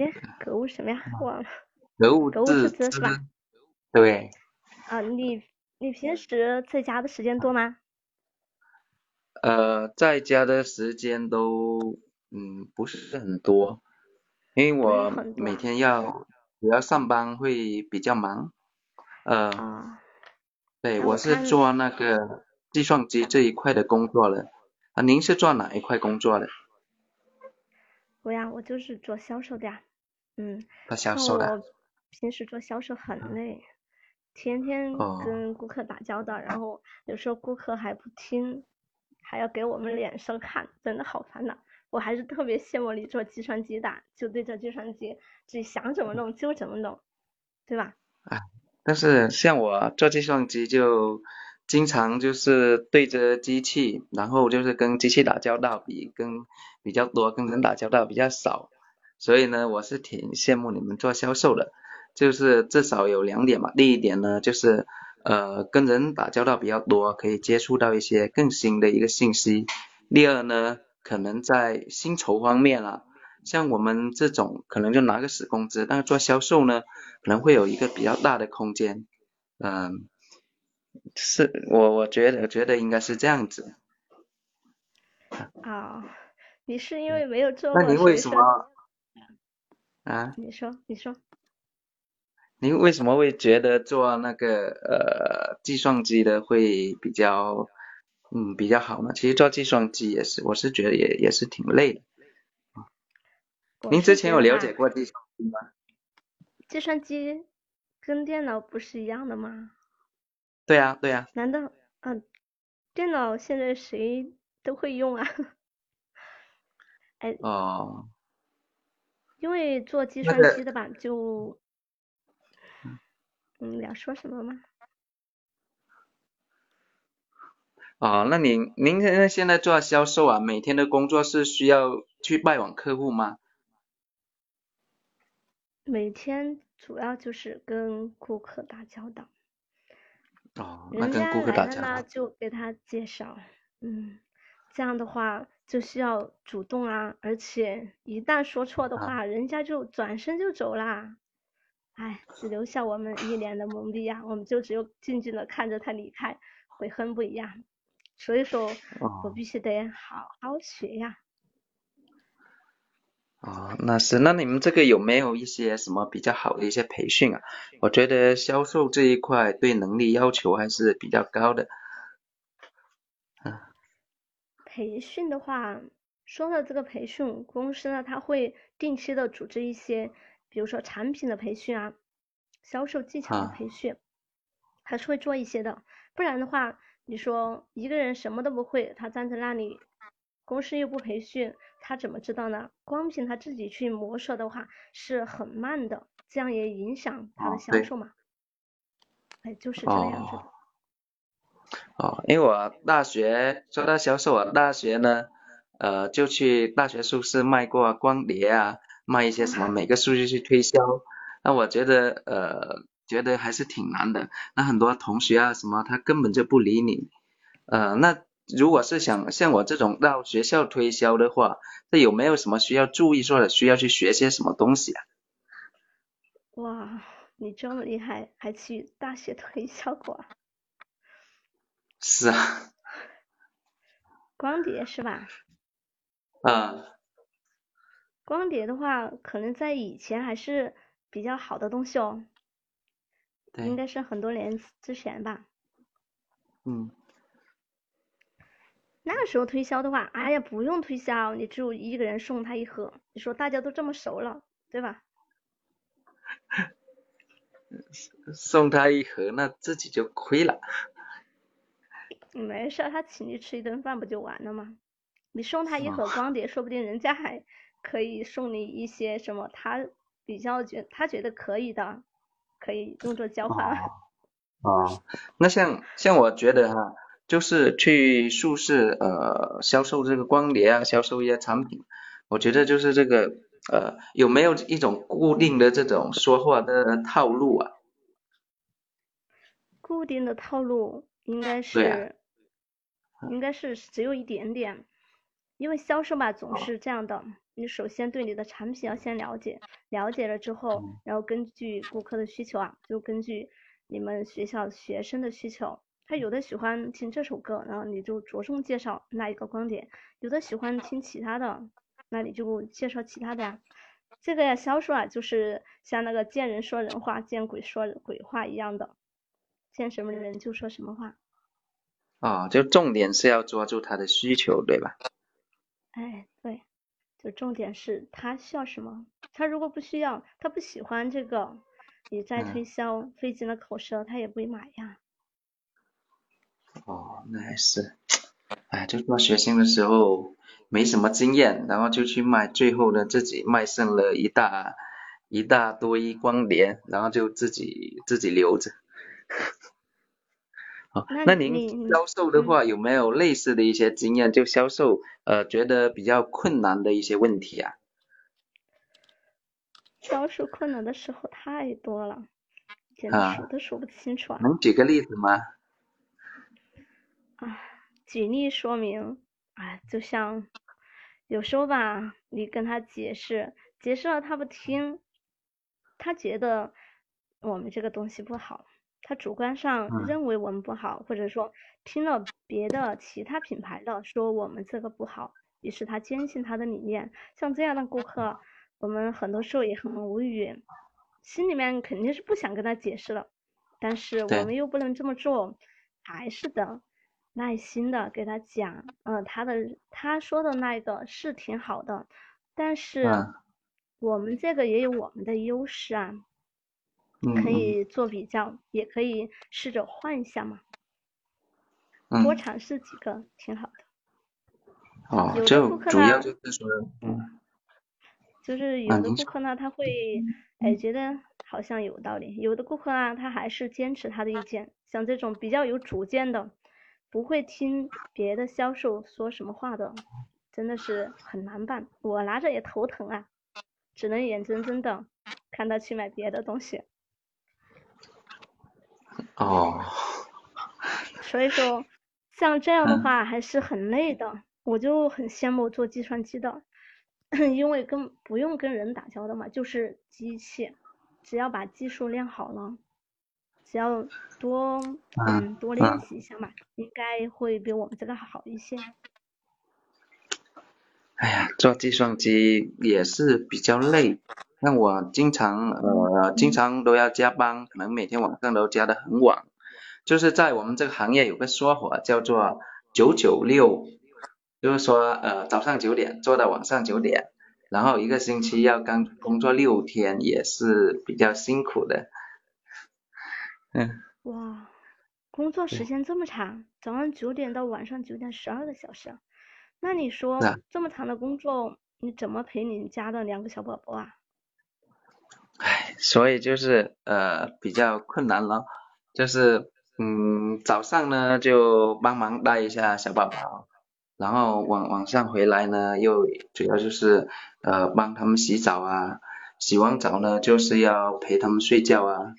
哎，格物什么呀？忘了。格物致知是吧？对。啊，你你平时在家的时间多吗？呃，在家的时间都。嗯，不是很多，因为我每天要我要上班会比较忙，呃，对，我是做那个计算机这一块的工作的，啊，您是做哪一块工作的？我呀，我就是做销售的呀，嗯，做销售的。平时做销售很累，天天跟顾客打交道，然 后有时候顾客还不听，还要给我们脸上看，真的好烦恼。我还是特别羡慕你做计算机的，就对着计算机，自己想怎么弄就怎么弄，对吧？啊，但是像我做计算机就经常就是对着机器，然后就是跟机器打交道比跟比较多，跟人打交道比较少，所以呢，我是挺羡慕你们做销售的，就是至少有两点吧，第一点呢就是呃跟人打交道比较多，可以接触到一些更新的一个信息，第二呢。可能在薪酬方面啊，像我们这种可能就拿个死工资，但是做销售呢，可能会有一个比较大的空间。嗯，是我我觉得觉得应该是这样子。啊，你是因为没有做过那您为什么？啊？你说，你说。您为什么会觉得做那个呃计算机的会比较嗯比较好呢？其实做计算机也是，我是觉得也也是挺累的。您之前有了解过计算机吗？计算机跟电脑不是一样的吗？对呀，对呀。难道嗯，电脑现在谁都会用啊？哎。哦。因为做计算机的吧，就。嗯，要说什么吗？哦，那您您现在现在做销售啊，每天的工作是需要去拜访客户吗？每天主要就是跟顾客打交道。哦，那跟顾客打交道。呢，就给他介绍，嗯，这样的话就需要主动啊，而且一旦说错的话，人家就转身就走啦。哎，只留下我们一脸的懵逼呀！我们就只有静静的看着他离开，悔恨不一样。所以说，我必须得好好学呀。哦，那是，那你们这个有没有一些什么比较好的一些培训啊？我觉得销售这一块对能力要求还是比较高的。嗯。培训的话，说到这个培训，公司呢，他会定期的组织一些。比如说产品的培训啊，销售技巧的培训，还是会做一些的。不然的话，你说一个人什么都不会，他站在那里，公司又不培训，他怎么知道呢？光凭他自己去摸索的话是很慢的，这样也影响他的销售嘛。哎，就是这个样子。哦，哦因为我大学说到销售我，大学呢，呃，就去大学宿舍卖过光碟啊。卖一些什么每个数据去推销，那我觉得呃觉得还是挺难的。那很多同学啊什么他根本就不理你，呃那如果是想像我这种到学校推销的话，那有没有什么需要注意说的需要去学些什么东西啊？哇，你这么厉害，还去大学推销过？是啊。光碟是吧？啊。光碟的话，可能在以前还是比较好的东西哦。应该是很多年之前吧。嗯。那个时候推销的话，哎呀，不用推销，你只有一个人送他一盒。你说大家都这么熟了，对吧？送他一盒，那自己就亏了。没事，他请你吃一顿饭不就完了吗？你送他一盒光碟，说不定人家还。可以送你一些什么？他比较觉他觉得可以的，可以用作交换。啊，那像像我觉得哈，就是去宿舍呃销售这个光碟啊，销售一些产品，我觉得就是这个呃有没有一种固定的这种说话的套路啊？固定的套路应该是，应该是只有一点点，因为销售嘛总是这样的。你首先对你的产品要先了解，了解了之后，然后根据顾客的需求啊，就根据你们学校学生的需求，他有的喜欢听这首歌，然后你就着重介绍那一个观点；有的喜欢听其他的，那你就介绍其他的呀。这个呀，销售啊，就是像那个见人说人话，见鬼说鬼话一样的，见什么人就说什么话。啊，就重点是要抓住他的需求，对吧？哎，对。就重点是他需要什么，他如果不需要，他不喜欢这个，你再推销费尽了口舌，他也不会买呀。哦，那还是，哎，就做学生的时候没什么经验，然后就去卖，最后呢自己卖剩了一大一大堆光碟，然后就自己自己留着。好，那您销售的话有没有类似的一些经验？就销售呃觉得比较困难的一些问题啊？销售困难的时候太多了，简直数都数不清楚啊！能举个例子吗？啊，举例说明，哎，就像有时候吧，你跟他解释，解释了他不听，他觉得我们这个东西不好，他主观上认为我们不好，或者说听了别的其他品牌的说我们这个不好，于是他坚信他的理念。像这样的顾客，我们很多时候也很无语，心里面肯定是不想跟他解释了，但是我们又不能这么做，还是得。耐心的给他讲，呃，他的他说的那个是挺好的，但是我们这个也有我们的优势啊，可以做比较，也可以试着换一下嘛，多尝试几个挺好的。哦，这主要就是说，嗯，就是有的顾客呢，他会哎觉得好像有道理，有的顾客呢，他还是坚持他的意见，像这种比较有主见的。不会听别的销售说什么话的，真的是很难办，我拿着也头疼啊，只能眼睁睁的看他去买别的东西。哦。所以说，像这样的话还是很累的，我就很羡慕做计算机的，因为跟不用跟人打交道嘛，就是机器，只要把技术练好了。只要多嗯多练习一下嘛，应该会比我们这个好一些。哎呀，做计算机也是比较累，像我经常呃经常都要加班，可能每天晚上都加的很晚。就是在我们这个行业有个说法叫做九九六，就是说呃早上九点做到晚上九点，然后一个星期要干工作六天，也是比较辛苦的。嗯，哇，工作时间这么长，早上九点到晚上九点，十二个小时，那你说这么长的工作，你怎么陪你家的两个小宝宝啊？唉，所以就是呃比较困难了，就是嗯早上呢就帮忙带一下小宝宝，然后晚晚上回来呢又主要就是呃帮他们洗澡啊，洗完澡呢就是要陪他们睡觉啊。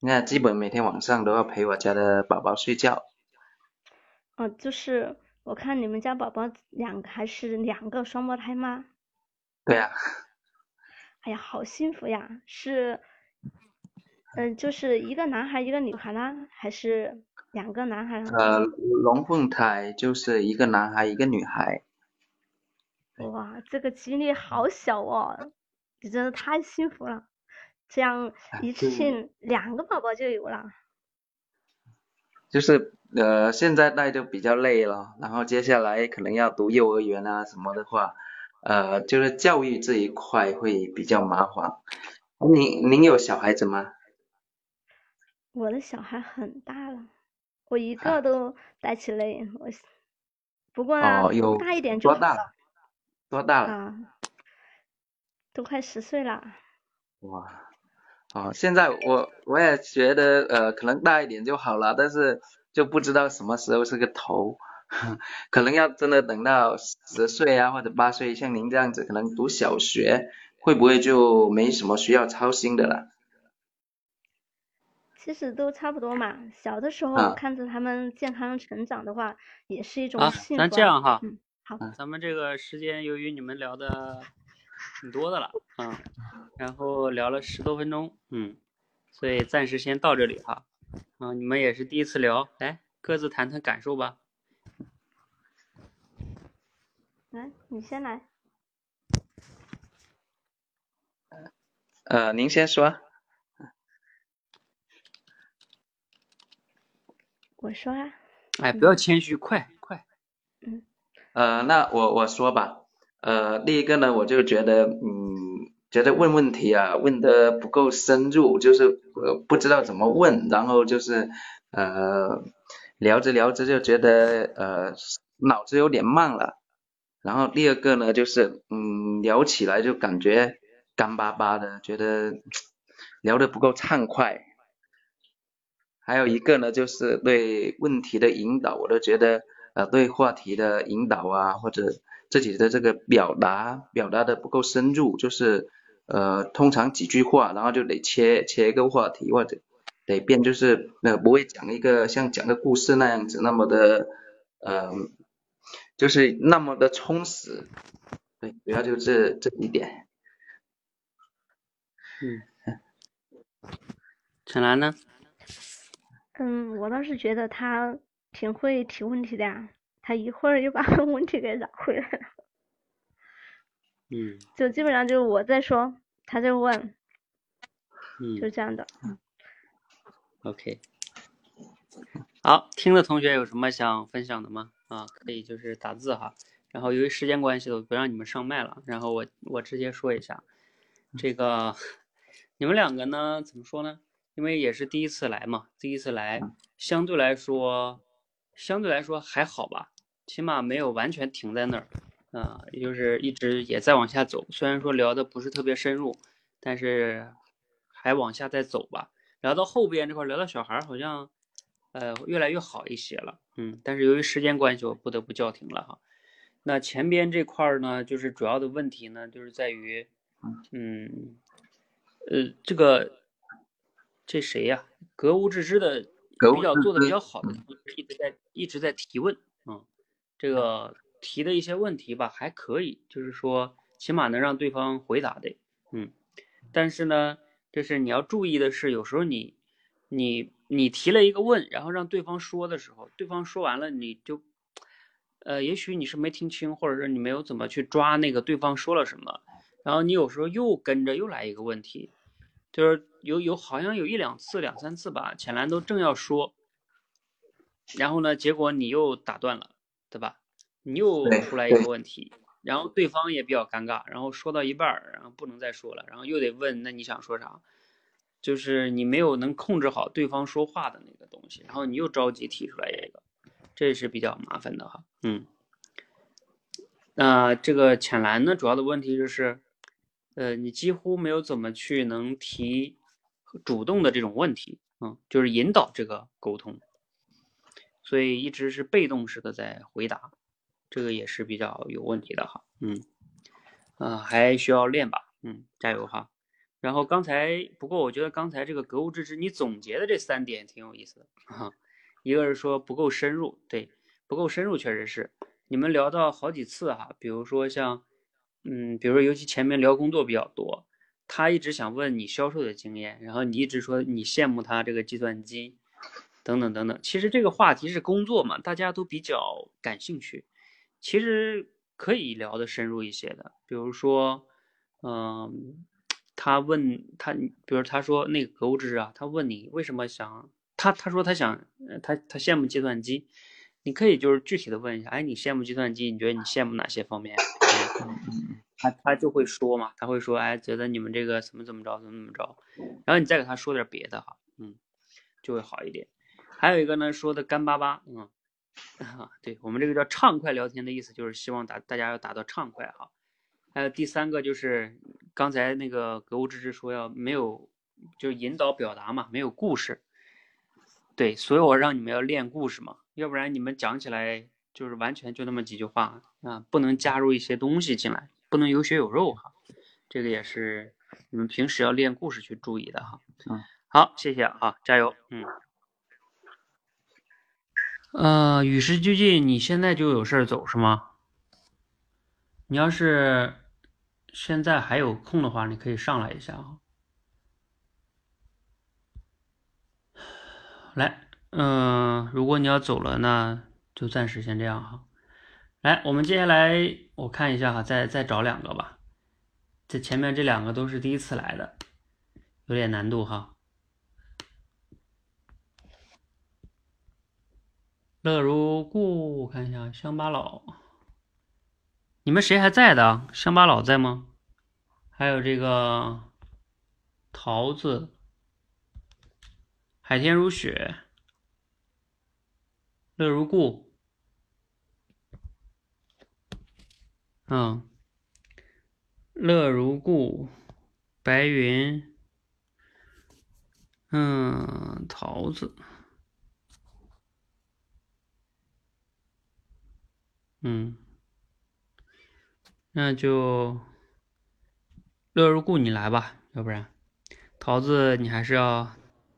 那基本每天晚上都要陪我家的宝宝睡觉。哦，就是我看你们家宝宝两个还是两个双胞胎吗？对呀。哎呀，好幸福呀！是，嗯，就是一个男孩一个女孩呢，还是两个男孩？呃，龙凤胎就是一个男孩一个女孩。哇，这个几率好小哦！你真的太幸福了。这样一次性两个宝宝就有了，就是呃现在带就比较累了，然后接下来可能要读幼儿园啊什么的话，呃就是教育这一块会比较麻烦。您您有小孩子吗？我的小孩很大了，我一个都带起累，我不过呢大一点就多大了？多大了？啊，都快十岁了。哇。哦，现在我我也觉得呃可能大一点就好了，但是就不知道什么时候是个头，可能要真的等到十岁啊或者八岁，像您这样子可能读小学，会不会就没什么需要操心的了？其实都差不多嘛，小的时候看着他们健康成长的话，也是一种幸福。咱这样哈，嗯，好，咱们这个时间由于你们聊的。挺多的了啊，然后聊了十多分钟，嗯，所以暂时先到这里哈，啊，你们也是第一次聊，来各自谈谈感受吧。来，你先来。呃，您先说。我说啊。哎，不要谦虚，快快。嗯。呃，那我我说吧。呃，第一个呢，我就觉得，嗯，觉得问问题啊，问的不够深入，就是呃不知道怎么问，然后就是呃聊着聊着就觉得呃脑子有点慢了，然后第二个呢，就是嗯聊起来就感觉干巴巴的，觉得聊的不够畅快，还有一个呢，就是对问题的引导，我都觉得呃对话题的引导啊或者。自己的这个表达表达的不够深入，就是呃通常几句话，然后就得切切一个话题，或者得变就是呃不会讲一个像讲个故事那样子那么的呃就是那么的充实。对，主要就是这一点。嗯，陈兰呢？嗯，我倒是觉得他挺会提问题的呀，他一会儿又把问题给绕回来了。嗯。就基本上就是我在说，他在问。嗯。就这样的。OK。好，听的同学有什么想分享的吗？啊，可以就是打字哈。然后由于时间关系，我不让你们上麦了。然后我我直接说一下，这个 你们两个呢，怎么说呢？因为也是第一次来嘛，第一次来，相对来说，相对来说还好吧，起码没有完全停在那儿，啊，也就是一直也在往下走。虽然说聊的不是特别深入，但是还往下再走吧。聊到后边这块，聊到小孩好像，呃，越来越好一些了，嗯。但是由于时间关系，我不得不叫停了哈。那前边这块呢，就是主要的问题呢，就是在于，嗯，呃，这个。这谁呀？格物致知的比较做的比较好的，一直在一直在提问，嗯，这个提的一些问题吧还可以，就是说起码能让对方回答的，嗯，但是呢，就是你要注意的是，有时候你你你提了一个问，然后让对方说的时候，对方说完了你就，呃，也许你是没听清，或者是你没有怎么去抓那个对方说了什么，然后你有时候又跟着又来一个问题。就是有有好像有一两次两三次吧，浅蓝都正要说，然后呢，结果你又打断了，对吧？你又出来一个问题，然后对方也比较尴尬，然后说到一半儿，然后不能再说了，然后又得问，那你想说啥？就是你没有能控制好对方说话的那个东西，然后你又着急提出来一个，这是比较麻烦的哈。嗯，那这个浅蓝呢，主要的问题就是。呃，你几乎没有怎么去能提主动的这种问题，嗯，就是引导这个沟通，所以一直是被动式的在回答，这个也是比较有问题的哈，嗯，啊，还需要练吧，嗯，加油哈。然后刚才不过我觉得刚才这个格物致知你总结的这三点挺有意思的哈，一个是说不够深入，对，不够深入确实是，你们聊到好几次哈，比如说像。嗯，比如说，尤其前面聊工作比较多，他一直想问你销售的经验，然后你一直说你羡慕他这个计算机，等等等等。其实这个话题是工作嘛，大家都比较感兴趣，其实可以聊的深入一些的。比如说，嗯，他问他，比如他说那个格物致知啊，他问你为什么想他，他说他想，他他羡慕计算机，你可以就是具体的问一下，哎，你羡慕计算机，你觉得你羡慕哪些方面？他他就会说嘛，他会说，哎，觉得你们这个怎么怎么着，怎么怎么着，然后你再给他说点别的哈，嗯，就会好一点。还有一个呢，说的干巴巴，嗯，对我们这个叫畅快聊天的意思，就是希望打大家要打到畅快哈。还有第三个就是刚才那个格物致知说要没有，就引导表达嘛，没有故事。对，所以我让你们要练故事嘛，要不然你们讲起来就是完全就那么几句话啊，不能加入一些东西进来。不能有血有肉哈，这个也是你们平时要练故事去注意的哈。嗯，好，谢谢啊，加油。嗯，呃，与时俱进，你现在就有事儿走是吗？你要是现在还有空的话，你可以上来一下啊。来，嗯，如果你要走了，那就暂时先这样哈。来，我们接下来我看一下哈，再再找两个吧。这前面这两个都是第一次来的，有点难度哈。乐如故，我看一下乡巴佬，你们谁还在的？乡巴佬在吗？还有这个桃子，海天如雪，乐如故。嗯，乐如故，白云，嗯，桃子，嗯，那就乐如故，你来吧，要不然桃子你还是要。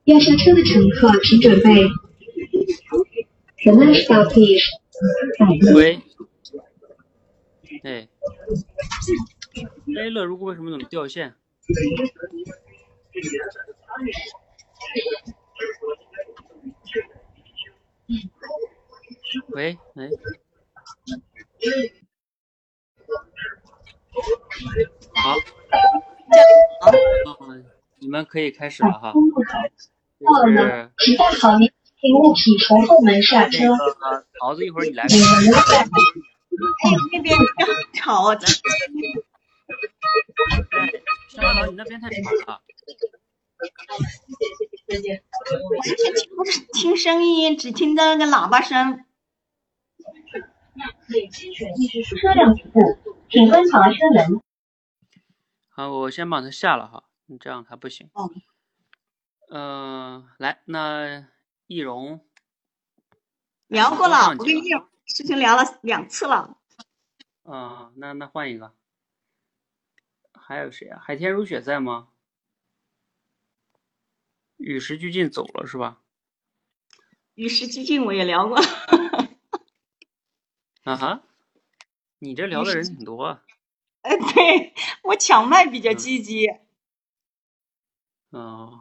要下车的乘客请准备。The next stop is。喂。哎，哎，乐如故为什么怎么掉线？喂，哎，好，好，你们可以开始了哈。到了吗？请带好您物品从后门下车。桃子，一会儿你来。那边吵。哎，小马你那边太吵了。我之前听不听声音，只听到那个喇叭声。车辆起步，请关好车门。好，我先把它下了哈，你这样它不行。嗯。嗯，来，那易容。聊过了，我跟易容事情聊了两次了。啊，那那换一个。还有谁啊？海天如雪在吗？与时俱进走了是吧？与时俱进我也聊过。啊哈，你这聊的人挺多。啊。呃，对我抢麦比较积极。哦。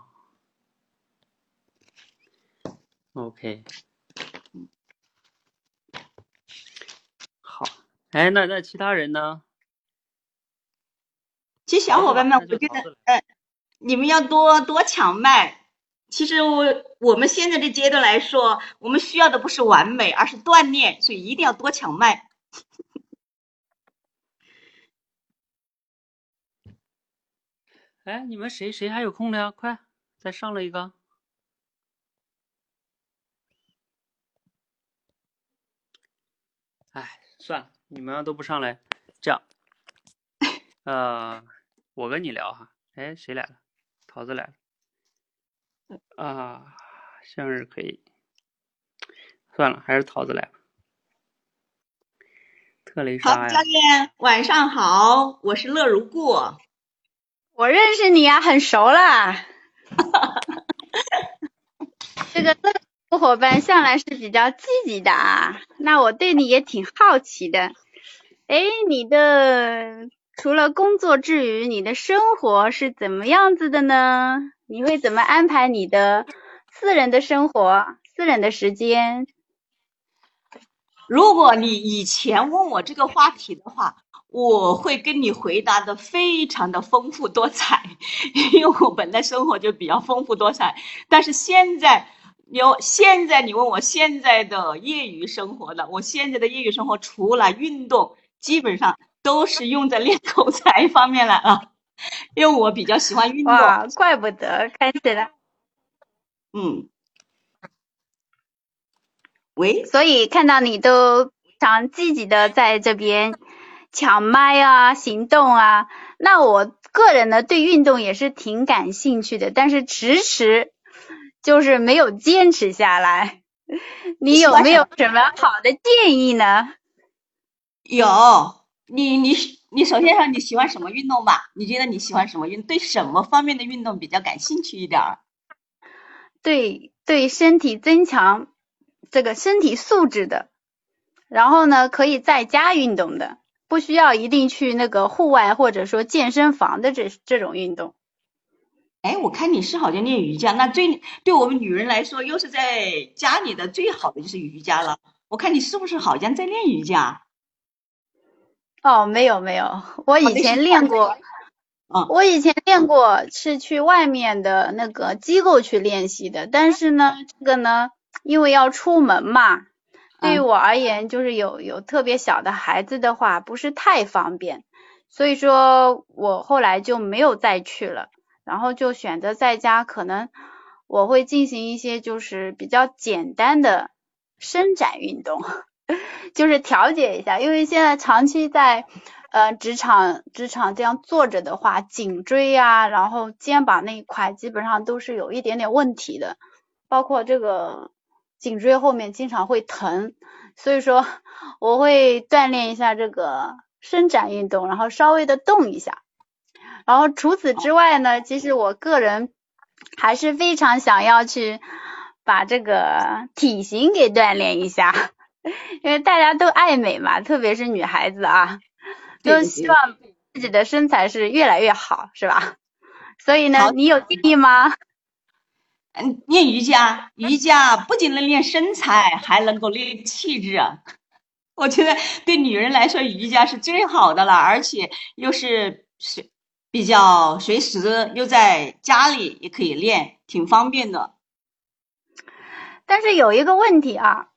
OK。好，哎，那那其他人呢？其实小伙伴们，我觉得，呃，你们要多多抢麦。其实我我们现在的阶段来说，我们需要的不是完美，而是锻炼，所以一定要多抢麦。哎，你们谁谁还有空的呀？快，再上来一个。哎，算了，你们都不上来，这样，呃，我跟你聊哈。哎，谁来了？桃子来了。啊，向日葵，算了，还是桃子来吧。特蕾莎呀。教练，晚上好，我是乐如故。我认识你啊，很熟了。这个乐伙伴向来是比较积极的啊，那我对你也挺好奇的。哎，你的除了工作之余，你的生活是怎么样子的呢？你会怎么安排你的私人的生活、私人的时间？如果你以前问我这个话题的话，我会跟你回答的非常的丰富多彩，因为我本来生活就比较丰富多彩。但是现在，有现在你问我现在的业余生活的，我现在的业余生活除了运动，基本上都是用在练口才方面了啊。因为我比较喜欢运动，怪不得开始了。嗯，喂，所以看到你都非常积极的在这边抢麦啊，行动啊。那我个人呢，对运动也是挺感兴趣的，但是迟迟就是没有坚持下来。你有没有什么好的建议呢？有，你你。你首先说你喜欢什么运动吧？你觉得你喜欢什么运？对什么方面的运动比较感兴趣一点儿？对对，身体增强这个身体素质的，然后呢，可以在家运动的，不需要一定去那个户外或者说健身房的这这种运动。哎，我看你是好像练瑜伽，那最对我们女人来说，又是在家里的最好的就是瑜伽了。我看你是不是好像在练瑜伽？哦，没有没有，我以前练过，我以前练过是去外面的那个机构去练习的，但是呢，这个呢，因为要出门嘛，对于我而言，就是有有特别小的孩子的话，不是太方便，所以说我后来就没有再去了，然后就选择在家，可能我会进行一些就是比较简单的伸展运动。就是调节一下，因为现在长期在呃职场职场这样坐着的话，颈椎呀，然后肩膀那一块基本上都是有一点点问题的，包括这个颈椎后面经常会疼，所以说我会锻炼一下这个伸展运动，然后稍微的动一下，然后除此之外呢，其实我个人还是非常想要去把这个体型给锻炼一下。因为大家都爱美嘛，特别是女孩子啊，都希望自己的身材是越来越好，是吧？所以呢，你有建议吗？嗯，练瑜伽，瑜伽不仅能练身材，还能够练气质。我觉得对女人来说，瑜伽是最好的了，而且又是随比较随时又在家里也可以练，挺方便的。但是有一个问题啊，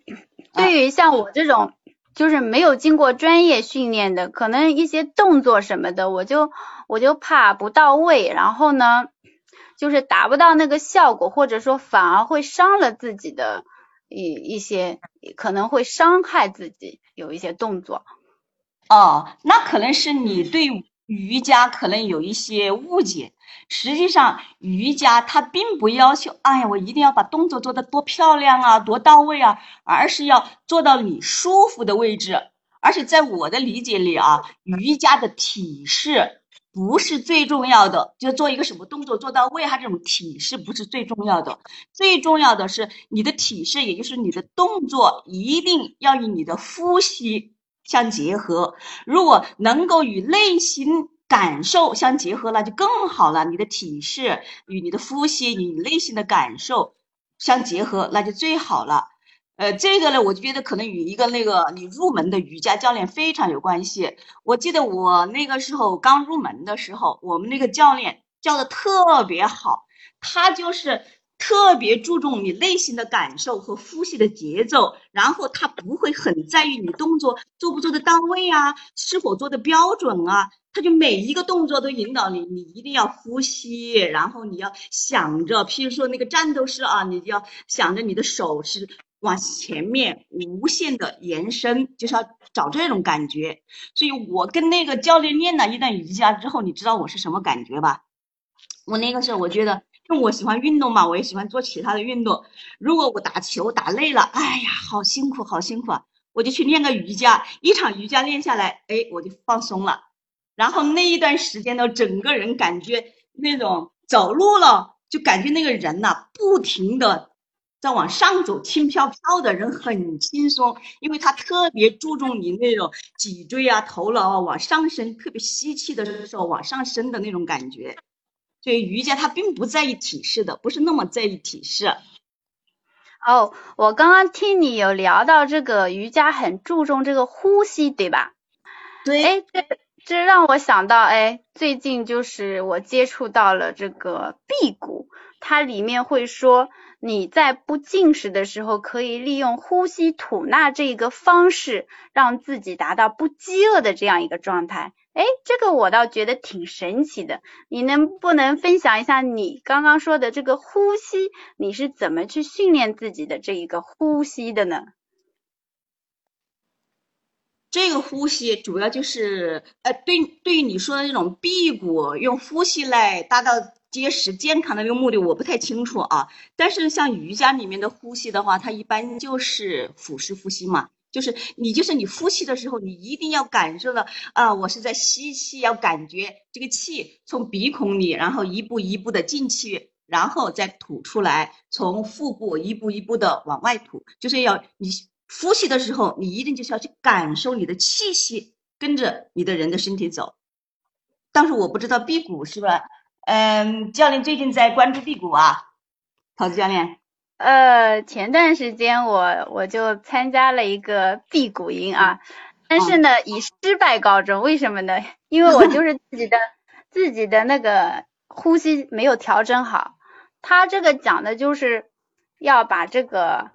对于像我这种就是没有经过专业训练的，可能一些动作什么的，我就我就怕不到位，然后呢。就是达不到那个效果，或者说反而会伤了自己的一一些，可能会伤害自己有一些动作。哦，那可能是你对瑜伽可能有一些误解。实际上，瑜伽它并不要求，哎呀，我一定要把动作做得多漂亮啊，多到位啊，而是要做到你舒服的位置。而且在我的理解里啊，瑜伽的体式。不是最重要的，就做一个什么动作做到位，它这种体式不是最重要的。最重要的是你的体式，也就是你的动作一定要与你的呼吸相结合。如果能够与内心感受相结合，那就更好了。你的体式与你的呼吸与你内心的感受相结合，那就最好了。呃，这个呢，我就觉得可能与一个那个你入门的瑜伽教练非常有关系。我记得我那个时候刚入门的时候，我们那个教练教的特别好，他就是特别注重你内心的感受和呼吸的节奏，然后他不会很在意你动作做不做的到位啊，是否做的标准啊，他就每一个动作都引导你，你一定要呼吸，然后你要想着，譬如说那个战斗式啊，你就要想着你的手是。往前面无限的延伸，就是要找这种感觉。所以我跟那个教练练了一段瑜伽之后，你知道我是什么感觉吧？我那个时候我觉得，因为我喜欢运动嘛，我也喜欢做其他的运动。如果我打球打累了，哎呀，好辛苦，好辛苦啊！我就去练个瑜伽，一场瑜伽练下来，哎，我就放松了。然后那一段时间呢，整个人感觉那种走路了，就感觉那个人呐，不停的。在往上走，轻飘飘的人很轻松，因为他特别注重你那种脊椎啊、头脑啊往上升，特别吸气的时候往上升的那种感觉。所以瑜伽它并不在意体式的，不是那么在意体式。哦，我刚刚听你有聊到这个瑜伽很注重这个呼吸，对吧？对。哎，这这让我想到，哎，最近就是我接触到了这个辟谷，它里面会说。你在不进食的时候，可以利用呼吸吐纳这一个方式，让自己达到不饥饿的这样一个状态。哎，这个我倒觉得挺神奇的。你能不能分享一下你刚刚说的这个呼吸，你是怎么去训练自己的这一个呼吸的呢？这个呼吸主要就是，呃，对，对于你说的这种辟谷，用呼吸来达到。结实健康的那个目的我不太清楚啊，但是像瑜伽里面的呼吸的话，它一般就是腹式呼吸嘛，就是你就是你呼气的时候，你一定要感受到啊，我是在吸气，要感觉这个气从鼻孔里，然后一步一步的进去，然后再吐出来，从腹部一步一步的往外吐，就是要你呼吸的时候，你一定就是要去感受你的气息跟着你的人的身体走，但是我不知道辟谷是吧？嗯，教练最近在关注辟谷啊，桃子教练。呃，前段时间我我就参加了一个辟谷营啊，但是呢以失败告终。为什么呢？因为我就是 自己的自己的那个呼吸没有调整好。他这个讲的就是要把这个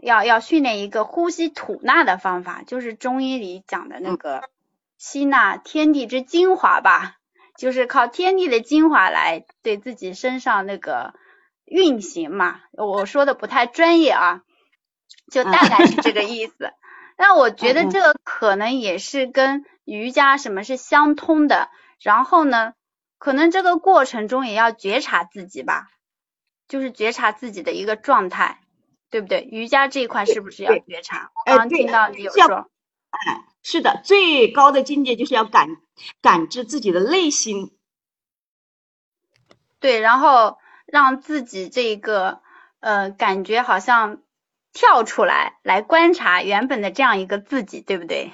要要训练一个呼吸吐纳的方法，就是中医里讲的那个吸纳天地之精华吧。就是靠天地的精华来对自己身上那个运行嘛，我说的不太专业啊，就大概是这个意思。但我觉得这个可能也是跟瑜伽什么是相通的。然后呢，可能这个过程中也要觉察自己吧，就是觉察自己的一个状态，对不对？瑜伽这一块是不是要觉察？我刚听到你有说。哎，是的，最高的境界就是要感感知自己的内心，对，然后让自己这个呃感觉好像跳出来，来观察原本的这样一个自己，对不对？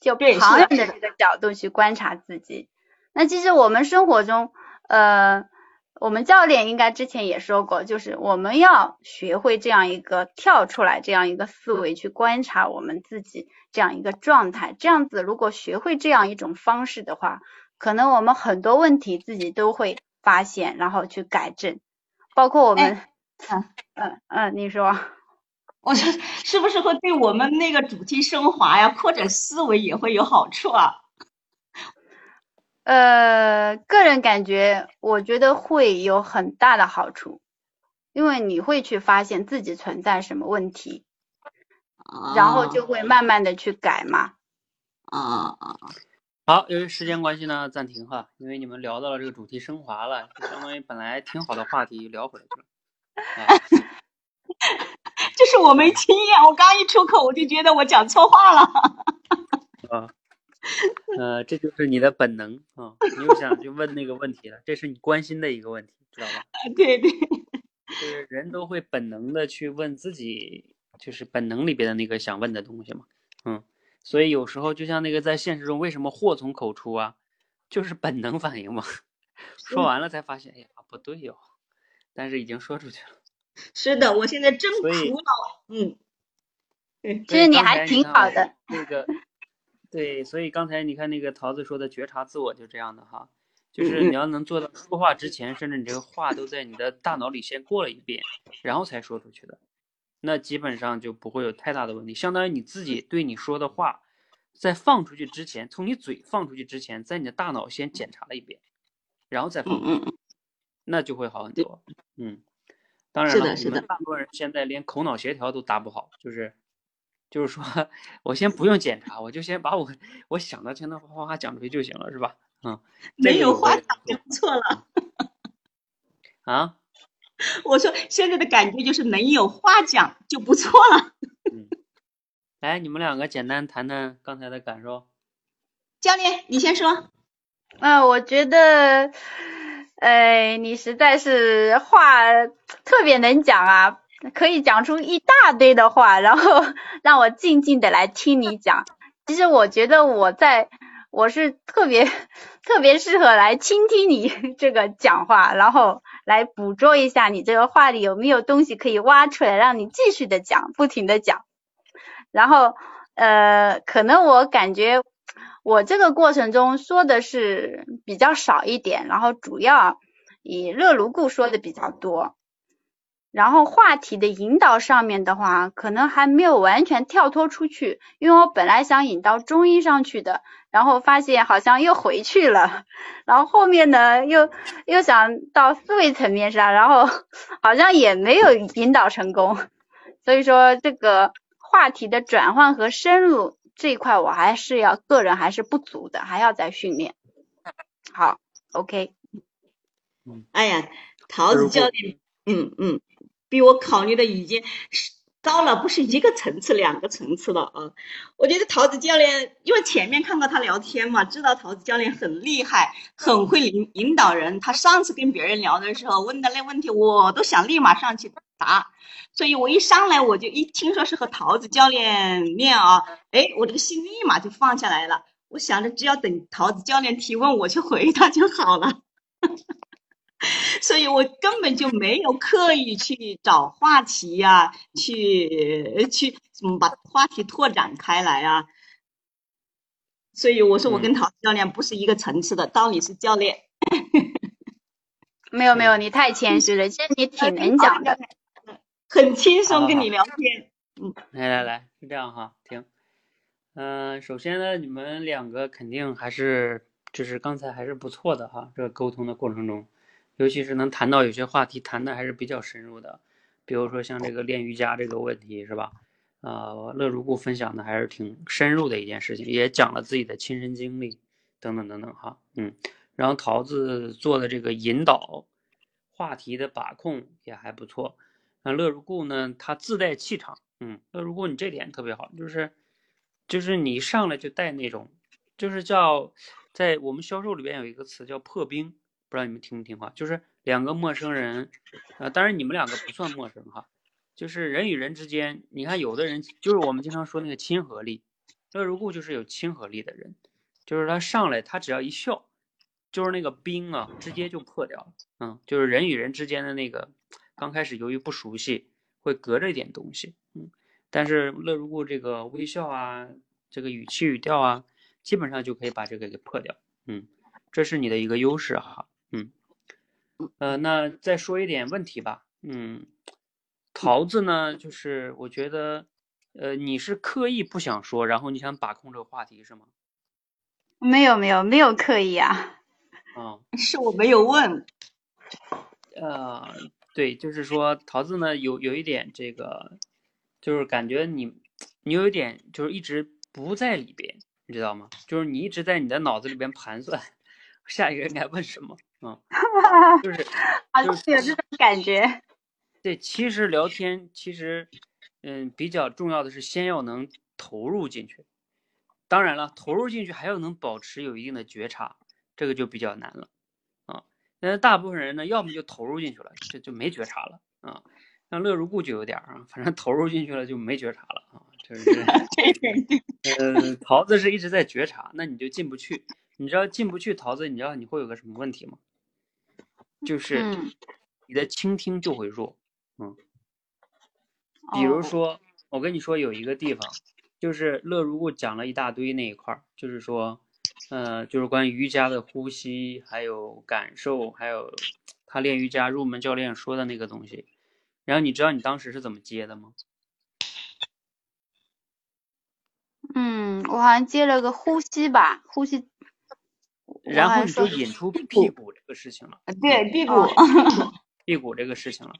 就旁人的这个角度去观察自己。那其实我们生活中，呃，我们教练应该之前也说过，就是我们要学会这样一个跳出来这样一个思维去观察我们自己这样一个状态。这样子，如果学会这样一种方式的话，可能我们很多问题自己都会发现，然后去改正。包括我们，嗯嗯嗯，你说，我说是不是会对我们那个主题升华呀，扩展思维也会有好处啊？呃，个人感觉，我觉得会有很大的好处，因为你会去发现自己存在什么问题，然后就会慢慢的去改嘛。啊啊！好，由于时间关系呢，暂停哈，因为你们聊到了这个主题升华了，就相当于本来挺好的话题聊回来去了。就是我没经验，我刚一出口我就觉得我讲错话了。啊。呃，这就是你的本能啊！你又想去问那个问题了，这是你关心的一个问题，知道吧？对对，就是人都会本能的去问自己，就是本能里边的那个想问的东西嘛。嗯，所以有时候就像那个在现实中为什么祸从口出啊，就是本能反应嘛。说完了才发现，哎呀，不对哟，但是已经说出去了。是的，我现在真苦恼。嗯，其实你还挺好的。那个。对，所以刚才你看那个桃子说的觉察自我就这样的哈，就是你要能做到说话之前，甚至你这个话都在你的大脑里先过了一遍，然后才说出去的，那基本上就不会有太大的问题。相当于你自己对你说的话，在放出去之前，从你嘴放出去之前，在你的大脑先检查了一遍，然后再放，那就会好很多。嗯，当然了，你们大多人现在连口脑协调都达不好，就是。就是说，我先不用检查，我就先把我我想的全都哗哗哗讲出去就行了，是吧？嗯，没有话讲就错了。啊？我说现在的感觉就是能有话讲就不错了。嗯，来，你们两个简单谈谈刚才的感受。教练，你先说。嗯，我觉得，哎，你实在是话特别能讲啊。可以讲出一大堆的话，然后 让我静静的来听你讲。其实我觉得我在我是特别特别适合来倾听你 这个讲话，然后来捕捉一下你这个话里有没有东西可以挖出来，让你继续的讲，不停的讲。然后呃，可能我感觉我这个过程中说的是比较少一点，然后主要以热卢固说的比较多。然后话题的引导上面的话，可能还没有完全跳脱出去，因为我本来想引到中医上去的，然后发现好像又回去了，然后后面呢又又想到思维层面上，然后 好像也没有引导成功，所以说这个话题的转换和深入这一块，我还是要个人还是不足的，还要再训练。好，OK。哎呀，桃子教练，嗯嗯。比我考虑的已经是高了，不是一个层次、两个层次了啊！我觉得桃子教练，因为前面看过他聊天嘛，知道桃子教练很厉害，很会引引导人。他上次跟别人聊的时候问的那问题，我都想立马上去答。所以我一上来我就一听说是和桃子教练练啊，哎，我这个心立马就放下来了。我想着只要等桃子教练提问，我去回答就好了。所以我根本就没有刻意去找话题呀，去去怎么把话题拓展开来啊。所以我说我跟陶教练不是一个层次的，当你是教练。没有没有，你太谦虚了，其实你 挺能讲的，很轻松跟你聊天。嗯，来来来，是这样哈，停。嗯，首先呢，你们两个肯定还是就是刚才还是不错的哈，这个沟通的过程中。尤其是能谈到有些话题，谈的还是比较深入的，比如说像这个练瑜伽这个问题，是吧？啊，乐如故分享的还是挺深入的一件事情，也讲了自己的亲身经历，等等等等哈，嗯。然后桃子做的这个引导话题的把控也还不错。那乐如故呢，他自带气场，嗯，乐如故你这点特别好，就是就是你上来就带那种，就是叫在我们销售里边有一个词叫破冰。不知道你们听不听话，就是两个陌生人，啊，当然你们两个不算陌生哈，就是人与人之间，你看有的人就是我们经常说那个亲和力，乐如故就是有亲和力的人，就是他上来他只要一笑，就是那个冰啊直接就破掉了。嗯，就是人与人之间的那个刚开始由于不熟悉会隔着一点东西，嗯，但是乐如故这个微笑啊，这个语气语调啊，基本上就可以把这个给破掉。嗯，这是你的一个优势哈。嗯，呃，那再说一点问题吧。嗯。桃子呢，就是我觉得，呃，你是刻意不想说，然后你想把控这个话题是吗？没有没有没有刻意啊。嗯，是我没有问。呃，对，就是说桃子呢，有有一点这个，就是感觉你你有一点就是一直不在里边，你知道吗？就是你一直在你的脑子里边盘算 下一个应该问什么，嗯，就是就是有这种感觉。对，其实聊天其实，嗯，比较重要的是先要能投入进去。当然了，投入进去还要能保持有一定的觉察，这个就比较难了啊。那大部分人呢，要么就投入进去了，这就没觉察了啊。像乐如故就有点啊，反正投入进去了就没觉察了啊。就是，嗯，桃子是一直在觉察，那你就进不去。你知道进不去，桃子，你知道你会有个什么问题吗？就是你的倾听就会弱。嗯，比如说，我跟你说有一个地方，就是乐如故讲了一大堆那一块儿，就是说，呃，就是关于瑜伽的呼吸，还有感受，还有他练瑜伽入门教练说的那个东西。然后你知道你当时是怎么接的吗？嗯，我好像接了个呼吸吧，呼吸。然后你就引出辟谷这个事情了。对，辟谷，辟谷这个事情了。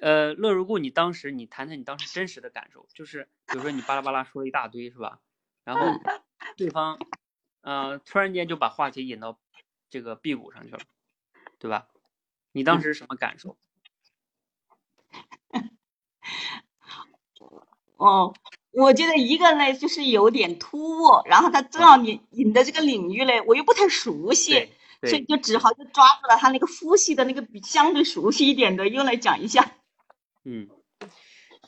呃，乐如故，你当时你谈谈你当时真实的感受，就是比如说你巴拉巴拉说了一大堆，是吧？然后对方，呃，突然间就把话题引到这个辟谷上去了，对吧？你当时什么感受？哦，我觉得一个呢就是有点突兀，然后他正好引引的这个领域呢，我又不太熟悉，所以就只好就抓住了他那个呼吸的那个比相对熟悉一点的，又来讲一下。嗯，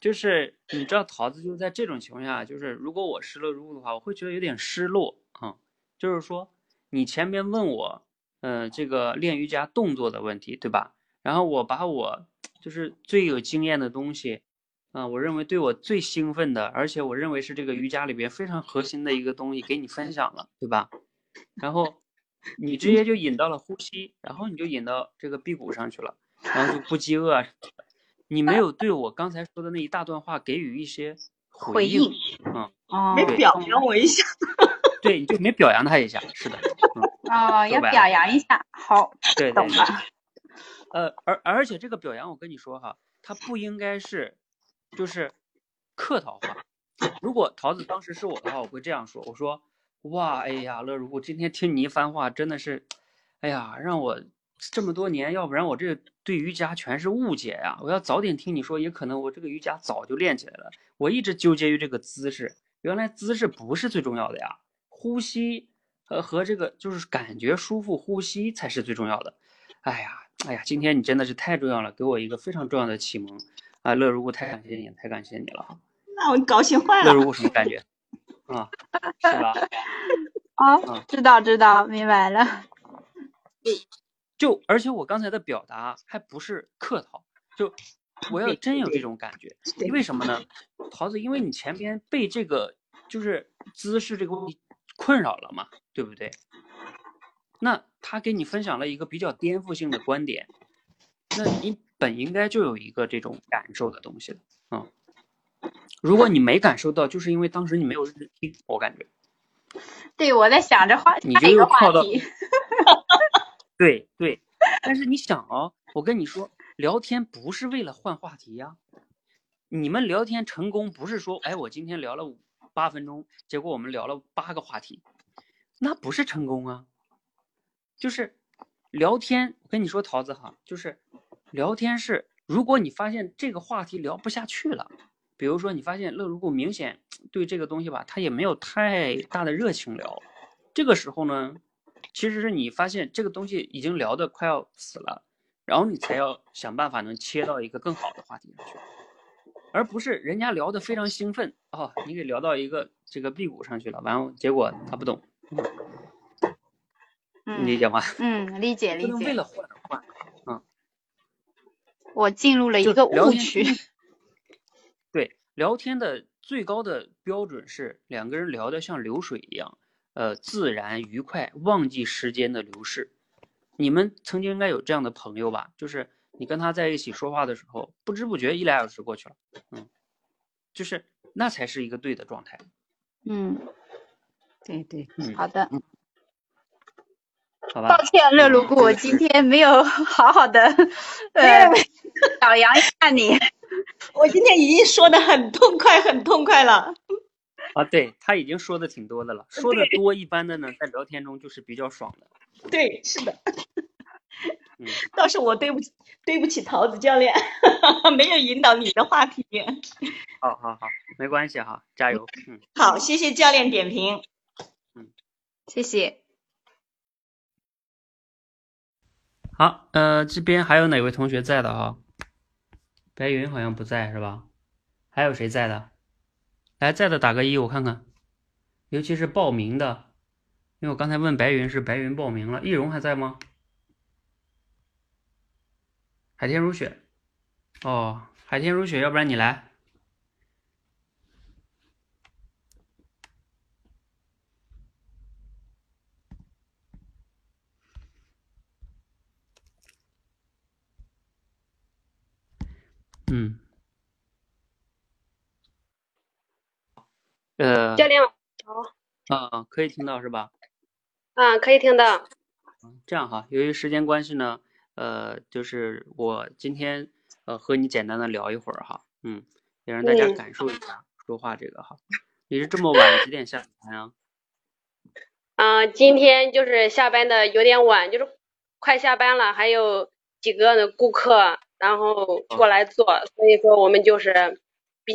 就是你知道桃子就是在这种情况下，就是如果我失了入的话，我会觉得有点失落啊。就是说，你前面问我，呃，这个练瑜伽动作的问题，对吧？然后我把我就是最有经验的东西，啊，我认为对我最兴奋的，而且我认为是这个瑜伽里边非常核心的一个东西给你分享了，对吧？然后你直接就引到了呼吸，然后你就引到这个辟谷上去了，然后就不饥饿。你没有对我刚才说的那一大段话给予一些回应，嗯，没表扬我一下，对，你就没表扬他一下，是的，嗯哦，要表扬一下，好，对，懂了。呃，而而且这个表扬，我跟你说哈，他不应该是，就是客套话。如果桃子当时是我的话，我会这样说，我说，哇，哎呀，乐如故，今天听你一番话，真的是，哎呀，让我。这么多年，要不然我这对瑜伽全是误解呀！我要早点听你说，也可能我这个瑜伽早就练起来了。我一直纠结于这个姿势，原来姿势不是最重要的呀，呼吸和和这个就是感觉舒服，呼吸才是最重要的。哎呀，哎呀，今天你真的是太重要了，给我一个非常重要的启蒙啊！乐如故，太感谢你，太感谢你了 那我高兴坏了。乐如故什么感觉？啊，是吧？啊，知道知道，明白了。就而且我刚才的表达还不是客套，就我要真有这种感觉，为什么呢？桃子，因为你前边被这个就是姿势这个问题困扰了嘛，对不对？那他给你分享了一个比较颠覆性的观点，那你本应该就有一个这种感受的东西了，嗯。如果你没感受到，就是因为当时你没有认真听，我感觉。对，我在想着话你就又靠到。对对，但是你想哦，我跟你说，聊天不是为了换话题呀。你们聊天成功不是说，哎，我今天聊了八分钟，结果我们聊了八个话题，那不是成功啊。就是聊天，我跟你说，桃子哈，就是聊天是，如果你发现这个话题聊不下去了，比如说你发现乐如故明显对这个东西吧，他也没有太大的热情聊，这个时候呢。其实是你发现这个东西已经聊得快要死了，然后你才要想办法能切到一个更好的话题上去。而不是人家聊的非常兴奋哦，你给聊到一个这个辟谷上去了，完了结果他不懂，嗯，理解吗？嗯，理解 理解。我进入了一个误区。对，聊天的最高的标准是两个人聊的像流水一样，呃，自然愉快，忘记时间的流逝。你们曾经应该有这样的朋友吧？就是你跟他在一起说话的时候，不知不觉一俩小时过去了，嗯，就是那才是一个对的状态。嗯，对对，好的。好吧。抱歉，乐如故，我今天没有好好的 呃表扬一下你。我今天已经说的很痛快，很痛快了。啊，对他已经说的挺多的了，说的多一般的呢，在聊天中就是比较爽的。对，是的。嗯，倒是我对不起，对不起桃子教练，没有引导你的话题。好好好，没关系哈，加油。嗯，好，谢谢教练点评。嗯，谢谢。好，呃，这边还有哪位同学在的哈？白云好像不在是吧？还有谁在的？来，在的打个一，我看看。尤其是报名的，因为我刚才问白云是白云报名了。易容还在吗？海天如雪，哦，海天如雪，要不然你来。嗯，呃，教练好，啊，可以听到是吧？啊，可以听到。这样哈，由于时间关系呢，呃，就是我今天呃和你简单的聊一会儿哈，嗯，也让大家感受一下说话这个哈。你是这么晚几点下班啊？嗯，今天就是下班的有点晚，就是快下班了，还有几个顾客。然后过来做，所以说我们就是比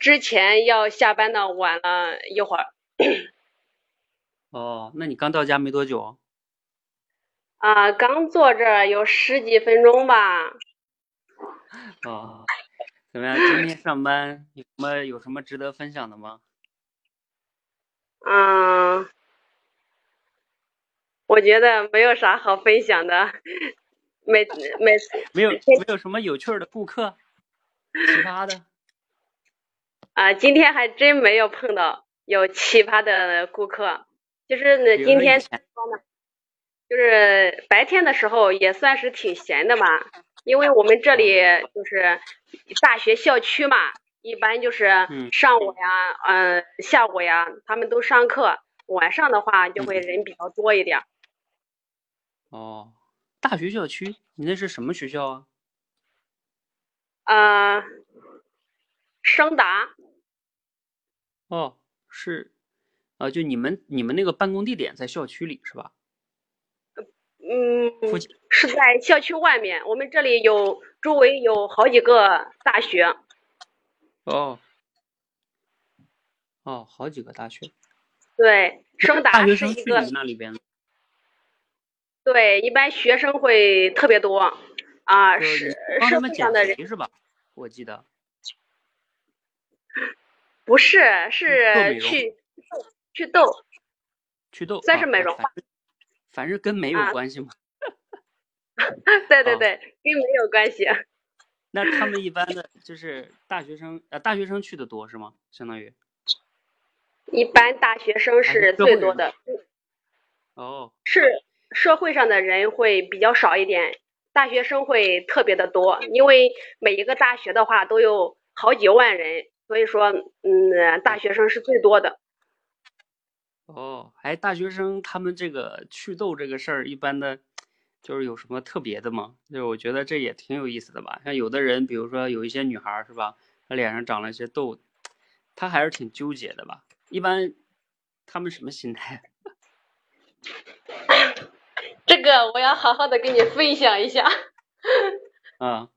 之前要下班的晚了一会儿。哦，那你刚到家没多久？啊，刚坐这有十几分钟吧。哦，怎么样？今天上班有什么有什么值得分享的吗？嗯，我觉得没有啥好分享的。每每没有没有什么有趣的顾客，奇葩的 啊，今天还真没有碰到有奇葩的顾客，就是呢，今天就是白天的时候也算是挺闲的嘛，因为我们这里就是大学校区嘛，一般就是上午呀，嗯，下午呀，他们都上课，晚上的话就会人比较多一点。哦。大学校区，你那是什么学校啊？啊，升达。哦，是，啊，就你们你们那个办公地点在校区里是吧？嗯，是在校区外面。我们这里有周围有好几个大学。哦，哦，好几个大学。对，升达是一个。那里边。对，一般学生会特别多啊，是社会上的人是吧？我记得 不是，是去去痘，去痘算是美容吧。反正跟 美有关系吗？对 对对，跟美有关系。那他们一般的就是大学生，呃，大学生去的多是吗？相当于一般大学生是最多的。哦，是。社会上的人会比较少一点，大学生会特别的多，因为每一个大学的话都有好几万人，所以说，嗯，大学生是最多的。哦，哎，大学生他们这个祛痘这个事儿，一般的，就是有什么特别的吗？就是我觉得这也挺有意思的吧。像有的人，比如说有一些女孩是吧，她脸上长了一些痘，她还是挺纠结的吧。一般他们什么心态？这个我要好好的跟你分享一下。啊，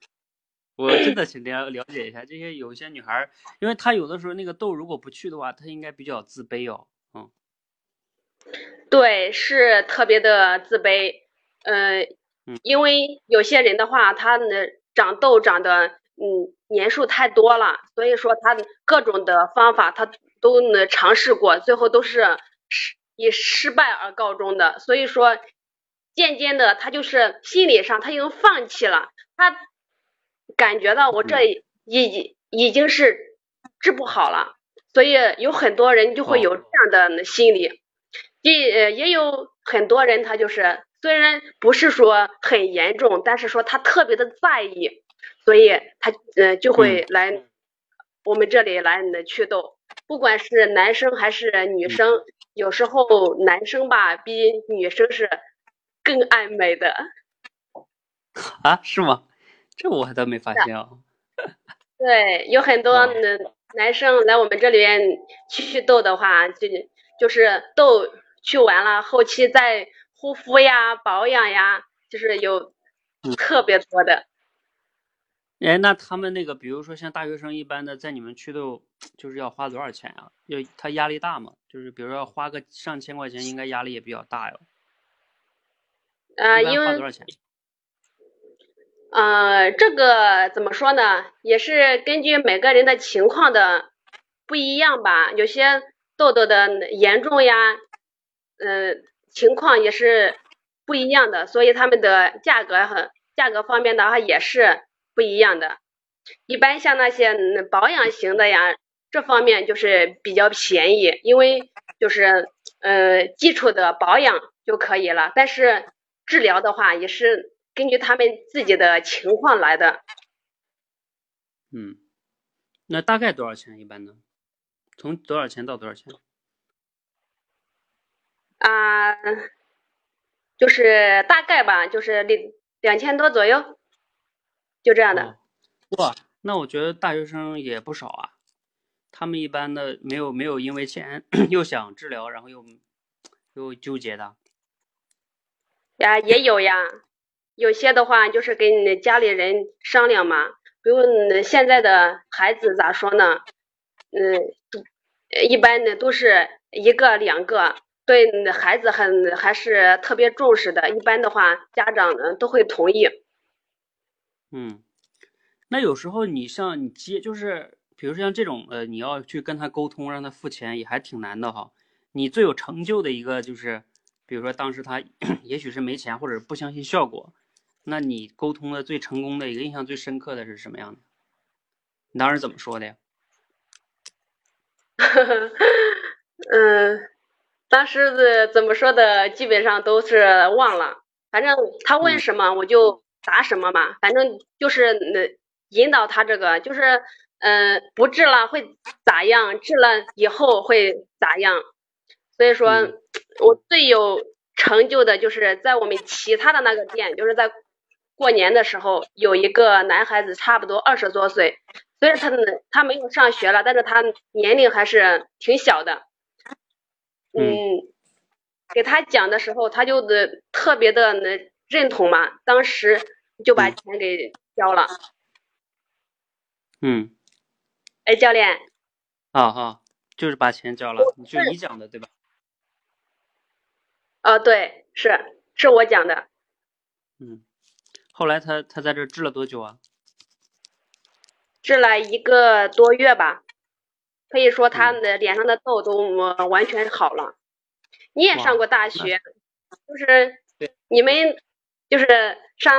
我真的想了了解一下这些有些女孩，因为她有的时候那个痘如果不去的话，她应该比较自卑哦。嗯，对，是特别的自卑。嗯，因为有些人的话，他呢长痘长的嗯年数太多了，所以说他各种的方法他都能尝试过，最后都是失以失败而告终的。所以说渐渐的他就是心理上他已经放弃了，他感觉到我这已已经是治不好了，所以有很多人就会有这样的心理。也也有很多人他就是虽然不是说很严重，但是说他特别的在意。所以他呃就会来我们这里来祛痘，不管是男生还是女生，有时候男生吧比女生是更爱美的。啊，是吗？这我还倒没发现哦。对，有很多男男生来我们这里边祛痘的话，就就是痘去完了，后期再护肤呀、保养呀，就是有特别多的。哎，那他们那个，比如说像大学生一般的，在你们祛痘，就是要花多少钱啊？要他压力大吗？就是比如说要花个上千块钱，应该压力也比较大哟。呃，因为花多少钱？呃，这个怎么说呢？也是根据每个人的情况的不一样吧。有些痘痘的严重呀，呃，情况也是不一样的，所以他们的价格很价格方面的话也是。不一样的，一般像那些保养型的呀，这方面就是比较便宜，因为就是呃基础的保养就可以了。但是治疗的话，也是根据他们自己的情况来的。嗯，那大概多少钱一般呢？从多少钱到多少钱？啊，就是大概吧，就是两两千多左右。就这样的，哇，那我觉得大学生也不少啊。他们一般的没有没有因为钱 又想治疗，然后又又纠结的。呀，也有呀，有些的话就是跟家里人商量嘛。比如现在的孩子咋说呢？嗯，一般的都是一个两个，对孩子很还是特别重视的。一般的话，家长呢都会同意。嗯，那有时候你像你接，就是比如说像这种呃，你要去跟他沟通，让他付钱也还挺难的哈。你最有成就的一个就是，比如说当时他 也许是没钱或者不相信效果，那你沟通的最成功的一个印象最深刻的是什么样的？你当时怎么说的呀？嗯，当时的怎么说的，基本上都是忘了。反正他问什么我就。答什么嘛，反正就是那引导他这个，就是嗯，不治了会咋样？治了以后会咋样？所以说，我最有成就的就是在我们其他的那个店，就是在过年的时候，有一个男孩子，差不多二十多岁，虽然他他没有上学了，但是他年龄还是挺小的。嗯，给他讲的时候，他就的特别的能。认同嘛？当时就把钱给交了。嗯。哎，教练。啊啊，就是把钱交了，就你讲的对吧？啊，对，是是我讲的。嗯。后来他他在这治了多久啊？治了一个多月吧，可以说他的脸上的痘都完全好了。你也上过大学，就是你们。就是上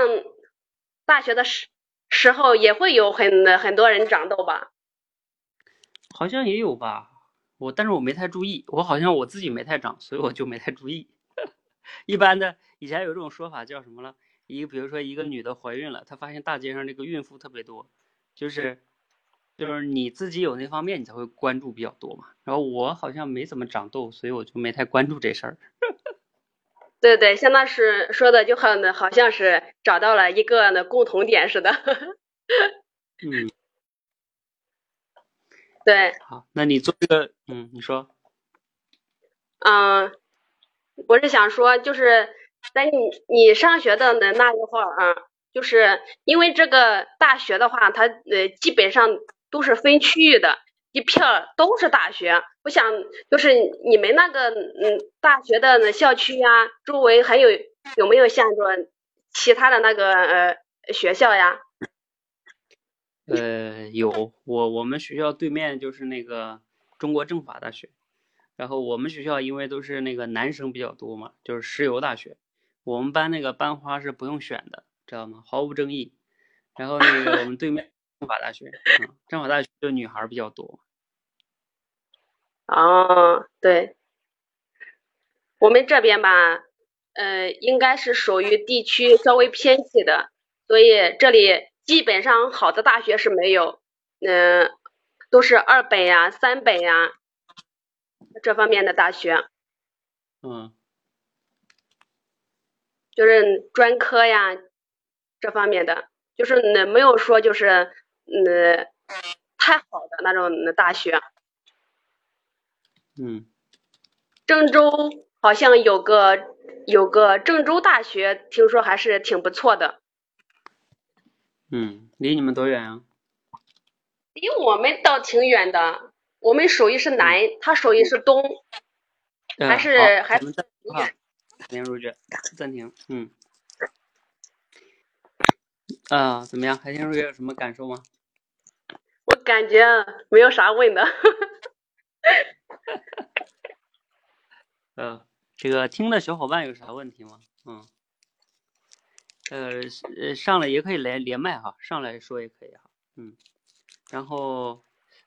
大学的时时候也会有很很多人长痘吧？好像也有吧，我但是我没太注意，我好像我自己没太长，所以我就没太注意。一般的以前有这种说法叫什么了？一个比如说一个女的怀孕了，她发现大街上这个孕妇特别多，就是就是你自己有那方面，你才会关注比较多嘛。然后我好像没怎么长痘，所以我就没太关注这事儿。对对，相当是说的就很好像是找到了一个那共同点似的。嗯，对。好，那你做这个，嗯，你说。嗯，我是想说，就是在你你上学的那那一会儿啊，就是因为这个大学的话，它呃基本上都是分区域的。一片都是大学，我想就是你们那个嗯大学的那校区呀，周围还有有没有像着其他的那个呃学校呀？呃，有我我们学校对面就是那个中国政法大学，然后我们学校因为都是那个男生比较多嘛，就是石油大学，我们班那个班花是不用选的，知道吗？毫无争议。然后那个我们对面政法大学，嗯，政法大学就女孩比较多。哦，对，我们这边吧，呃，应该是属于地区稍微偏僻的，所以这里基本上好的大学是没有，嗯，都是二本呀、三本呀这方面的大学。嗯。就是专科呀，这方面的，就是那没有说就是嗯太好的那种大学。嗯，郑州好像有个有个郑州大学，听说还是挺不错的。嗯，离你们多远啊？离我们倒挺远的，我们属于是南，他属于是东，还是还。暂停入局，暂停。嗯。啊，怎么样？海天入局有什么感受吗？我感觉没有啥问的。嗯，这个听的小伙伴有啥问题吗？嗯，呃呃，上来也可以来连麦哈，上来说也可以哈。嗯，然后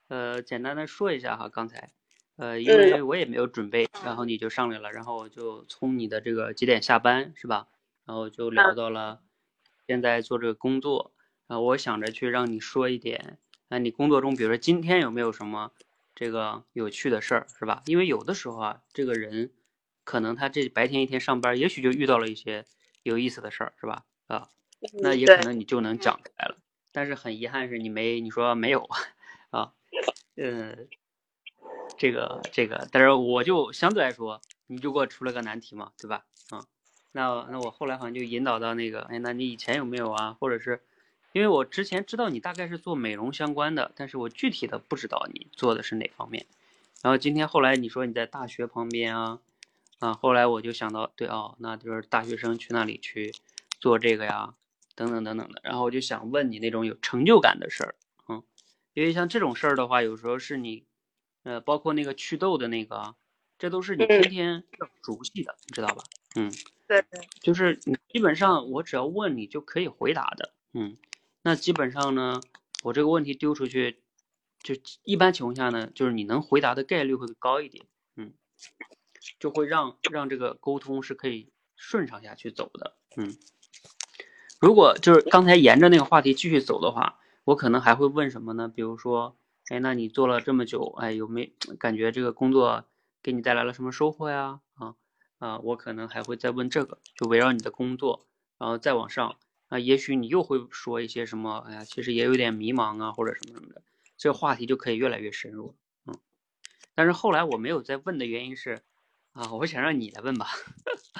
呃，简单的说一下哈，刚才呃，因为我也没有准备，然后你就上来了，然后我就从你的这个几点下班是吧？然后就聊到了现在做这个工作，啊，我想着去让你说一点，啊，你工作中比如说今天有没有什么？这个有趣的事儿是吧？因为有的时候啊，这个人可能他这白天一天上班，也许就遇到了一些有意思的事儿，是吧？啊，那也可能你就能讲出来了。但是很遗憾是你没，你说没有啊？嗯，这个这个，但是我就相对来说，你就给我出了个难题嘛，对吧？啊，那那我后来好像就引导到那个，哎，那你以前有没有啊？或者是？因为我之前知道你大概是做美容相关的，但是我具体的不知道你做的是哪方面。然后今天后来你说你在大学旁边啊，啊，后来我就想到，对哦，那就是大学生去那里去做这个呀，等等等等的。然后我就想问你那种有成就感的事儿，因为像这种事儿的话，有时候是你，呃，包括那个祛痘的那个，这都是你天天要熟悉的，你知道吧？嗯，对，就是你基本上我只要问你就可以回答的，嗯。那基本上呢，我这个问题丢出去，就一般情况下呢，就是你能回答的概率会高一点，嗯，就会让让这个沟通是可以顺畅下去走的，嗯。如果就是刚才沿着那个话题继续走的话，我可能还会问什么呢？比如说，哎，那你做了这么久，哎，有没感觉这个工作给你带来了什么收获呀？啊啊，我可能还会再问这个，就围绕你的工作，然后再往上。啊，也许你又会说一些什么？哎呀，其实也有点迷茫啊，或者什么什么的，这个话题就可以越来越深入。嗯，但是后来我没有再问的原因是，啊，我想让你来问吧。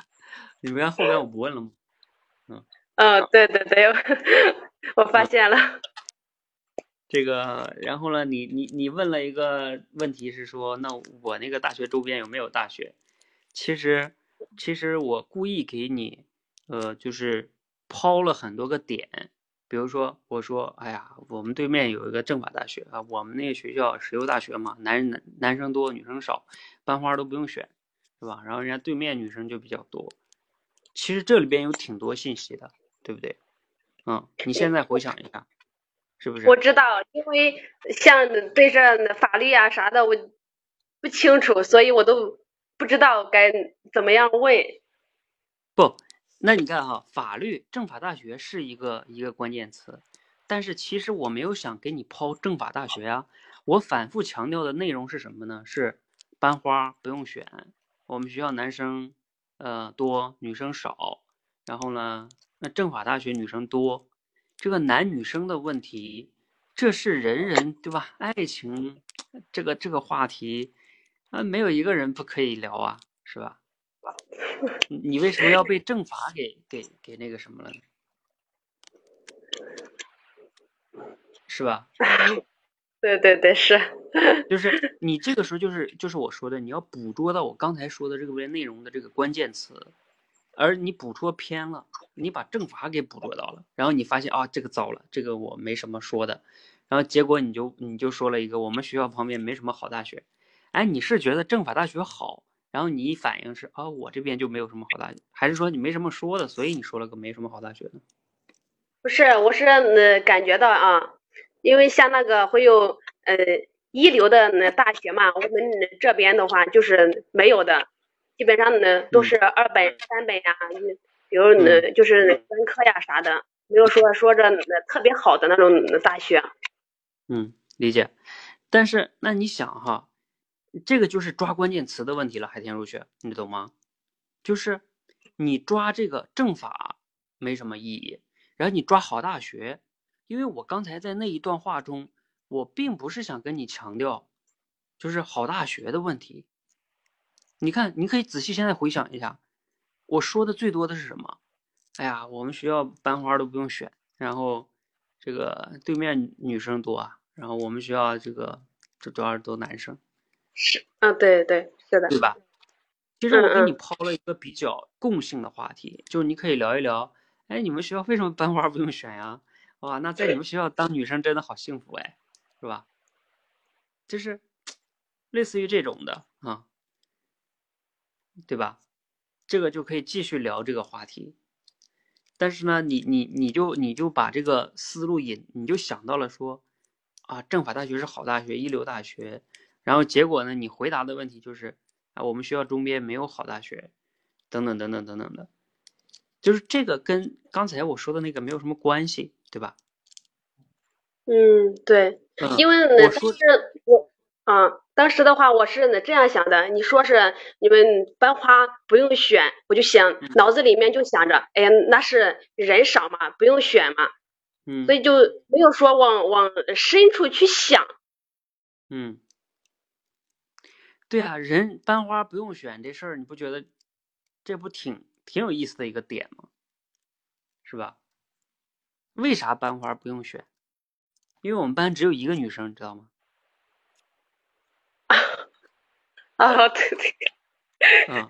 你们看后面我不问了吗？嗯，嗯，对对对，我发现了。这个，然后呢，你你你问了一个问题是说，那我那个大学周边有没有大学？其实，其实我故意给你，呃，就是。抛了很多个点，比如说我说，哎呀，我们对面有一个政法大学啊，我们那个学校石油大学嘛，男男男生多，女生少，班花都不用选，是吧？然后人家对面女生就比较多，其实这里边有挺多信息的，对不对？嗯，你现在回想一下，是不是？我知道，因为像对这法律啊啥的，我不清楚，所以我都不知道该怎么样问。不。那你看哈，法律政法大学是一个一个关键词，但是其实我没有想给你抛政法大学呀。我反复强调的内容是什么呢？是班花不用选，我们学校男生呃多，女生少。然后呢，那政法大学女生多，这个男女生的问题，这是人人对吧？爱情这个这个话题啊，没有一个人不可以聊啊，是吧？你为什么要被政法给给给那个什么了呢？是吧？对对对，是。就是 你这个时候就是就是我说的，你要捕捉到我刚才说的这个内容的这个关键词，而你捕捉偏了，你把政法给捕捉到了，然后你发现啊，这个糟了，这个我没什么说的，然后结果你就你就说了一个我们学校旁边没什么好大学，哎，你是觉得政法大学好，然后你一反应是啊，我这边就没有什么好大学，还是说你没什么说的，所以你说了个没什么好大学呢？不是，我是呃感觉到啊，因为像那个会有呃一流的那大学嘛，我们这边的话就是没有的，基本上呢都是二本、三本呀，比如呢就是专科呀啥的，没有说说着特别好的那种大学。嗯，理解。但是那你想哈，这个就是抓关键词的问题了，海天入学，你懂吗？就是你抓这个政法没什么意义，然后你抓好大学，因为我刚才在那一段话中，我并不是想跟你强调，就是好大学的问题。你看，你可以仔细现在回想一下，我说的最多的是什么？哎呀，我们学校班花都不用选，然后。这个对面女生多啊，然后我们学校这个这主要是都男生，是啊，对对是的，对吧？其实我给你抛了一个比较共性的话题，就是你可以聊一聊，哎，你们学校为什么班花不用选呀？哇，那在你们学校当女生真的好幸福哎，是吧？就是类似于这种的啊，对吧？这个就可以继续聊这个话题。但是呢，你你你就你就把这个思路引，你就想到了说，啊，政法大学是好大学，一流大学。然后结果呢，你回答的问题就是，啊，我们学校周边没有好大学，等等等等等等的，就是这个跟刚才我说的那个没有什么关系，对吧？嗯，对，因为但是我。啊，当时的话我是这样想的，你说是你们班花不用选，我就想脑子里面就想着，哎呀，那是人少嘛，不用选嘛，嗯，所以就没有说往往深处去想。嗯，对啊，人班花不用选这事儿，你不觉得这不挺挺有意思的一个点吗？是吧？为啥班花不用选？因为我们班只有一个女生，你知道吗？啊，对对，嗯，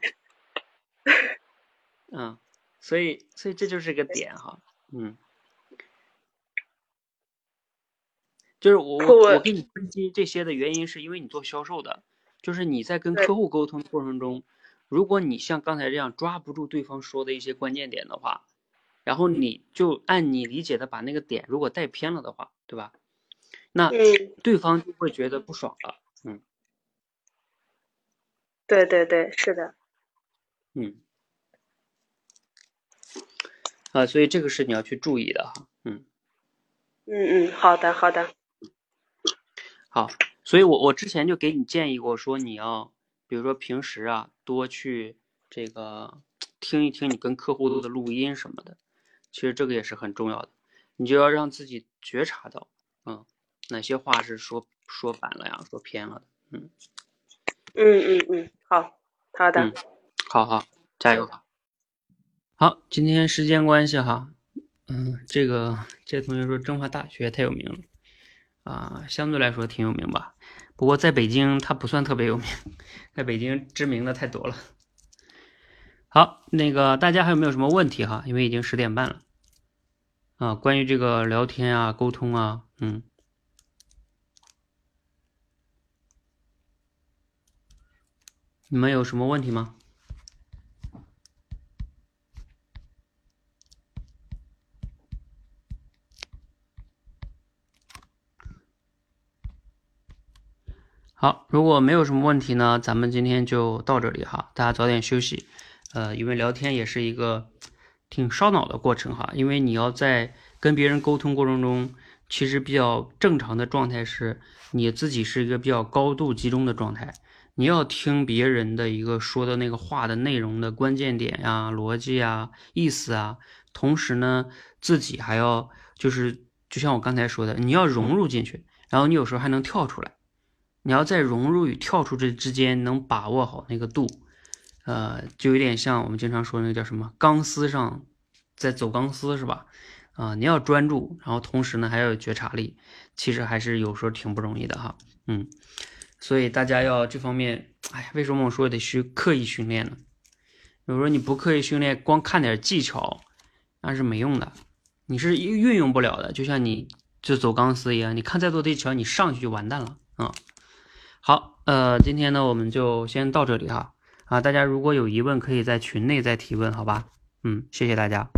嗯，所以所以这就是个点哈，嗯，就是我我我给你分析这些的原因，是因为你做销售的，就是你在跟客户沟通的过程中，如果你像刚才这样抓不住对方说的一些关键点的话，然后你就按你理解的把那个点如果带偏了的话，对吧？那对方就会觉得不爽了。对对对，是的，嗯，啊，所以这个是你要去注意的哈，嗯，嗯嗯，好的好的，好，所以我我之前就给你建议过，说你要，比如说平时啊，多去这个听一听你跟客户的录音什么的，其实这个也是很重要的，你就要让自己觉察到，嗯，哪些话是说说反了呀，说偏了的，嗯。嗯嗯嗯，好好的，好好加油好，今天时间关系哈，嗯，这个这同学说中华大学太有名了啊，相对来说挺有名吧，不过在北京它不算特别有名，在北京知名的太多了。好，那个大家还有没有什么问题哈？因为已经十点半了啊，关于这个聊天啊、沟通啊，嗯。你们有什么问题吗？好，如果没有什么问题呢，咱们今天就到这里哈，大家早点休息。呃，因为聊天也是一个挺烧脑的过程哈，因为你要在跟别人沟通过程中，其实比较正常的状态是你自己是一个比较高度集中的状态。你要听别人的一个说的那个话的内容的关键点呀、逻辑啊、意思啊，同时呢，自己还要就是就像我刚才说的，你要融入进去，然后你有时候还能跳出来，你要在融入与跳出这之间能把握好那个度，呃，就有点像我们经常说那个叫什么钢丝上在走钢丝是吧？啊，你要专注，然后同时呢还要有觉察力，其实还是有时候挺不容易的哈，嗯。所以大家要这方面，哎呀，为什么我说得去刻意训练呢？比如说你不刻意训练，光看点技巧，那是没用的，你是运用不了的。就像你就走钢丝一样，你看再多的技巧，你上去就完蛋了啊。好，呃，今天呢我们就先到这里哈啊，大家如果有疑问，可以在群内再提问，好吧？嗯，谢谢大家。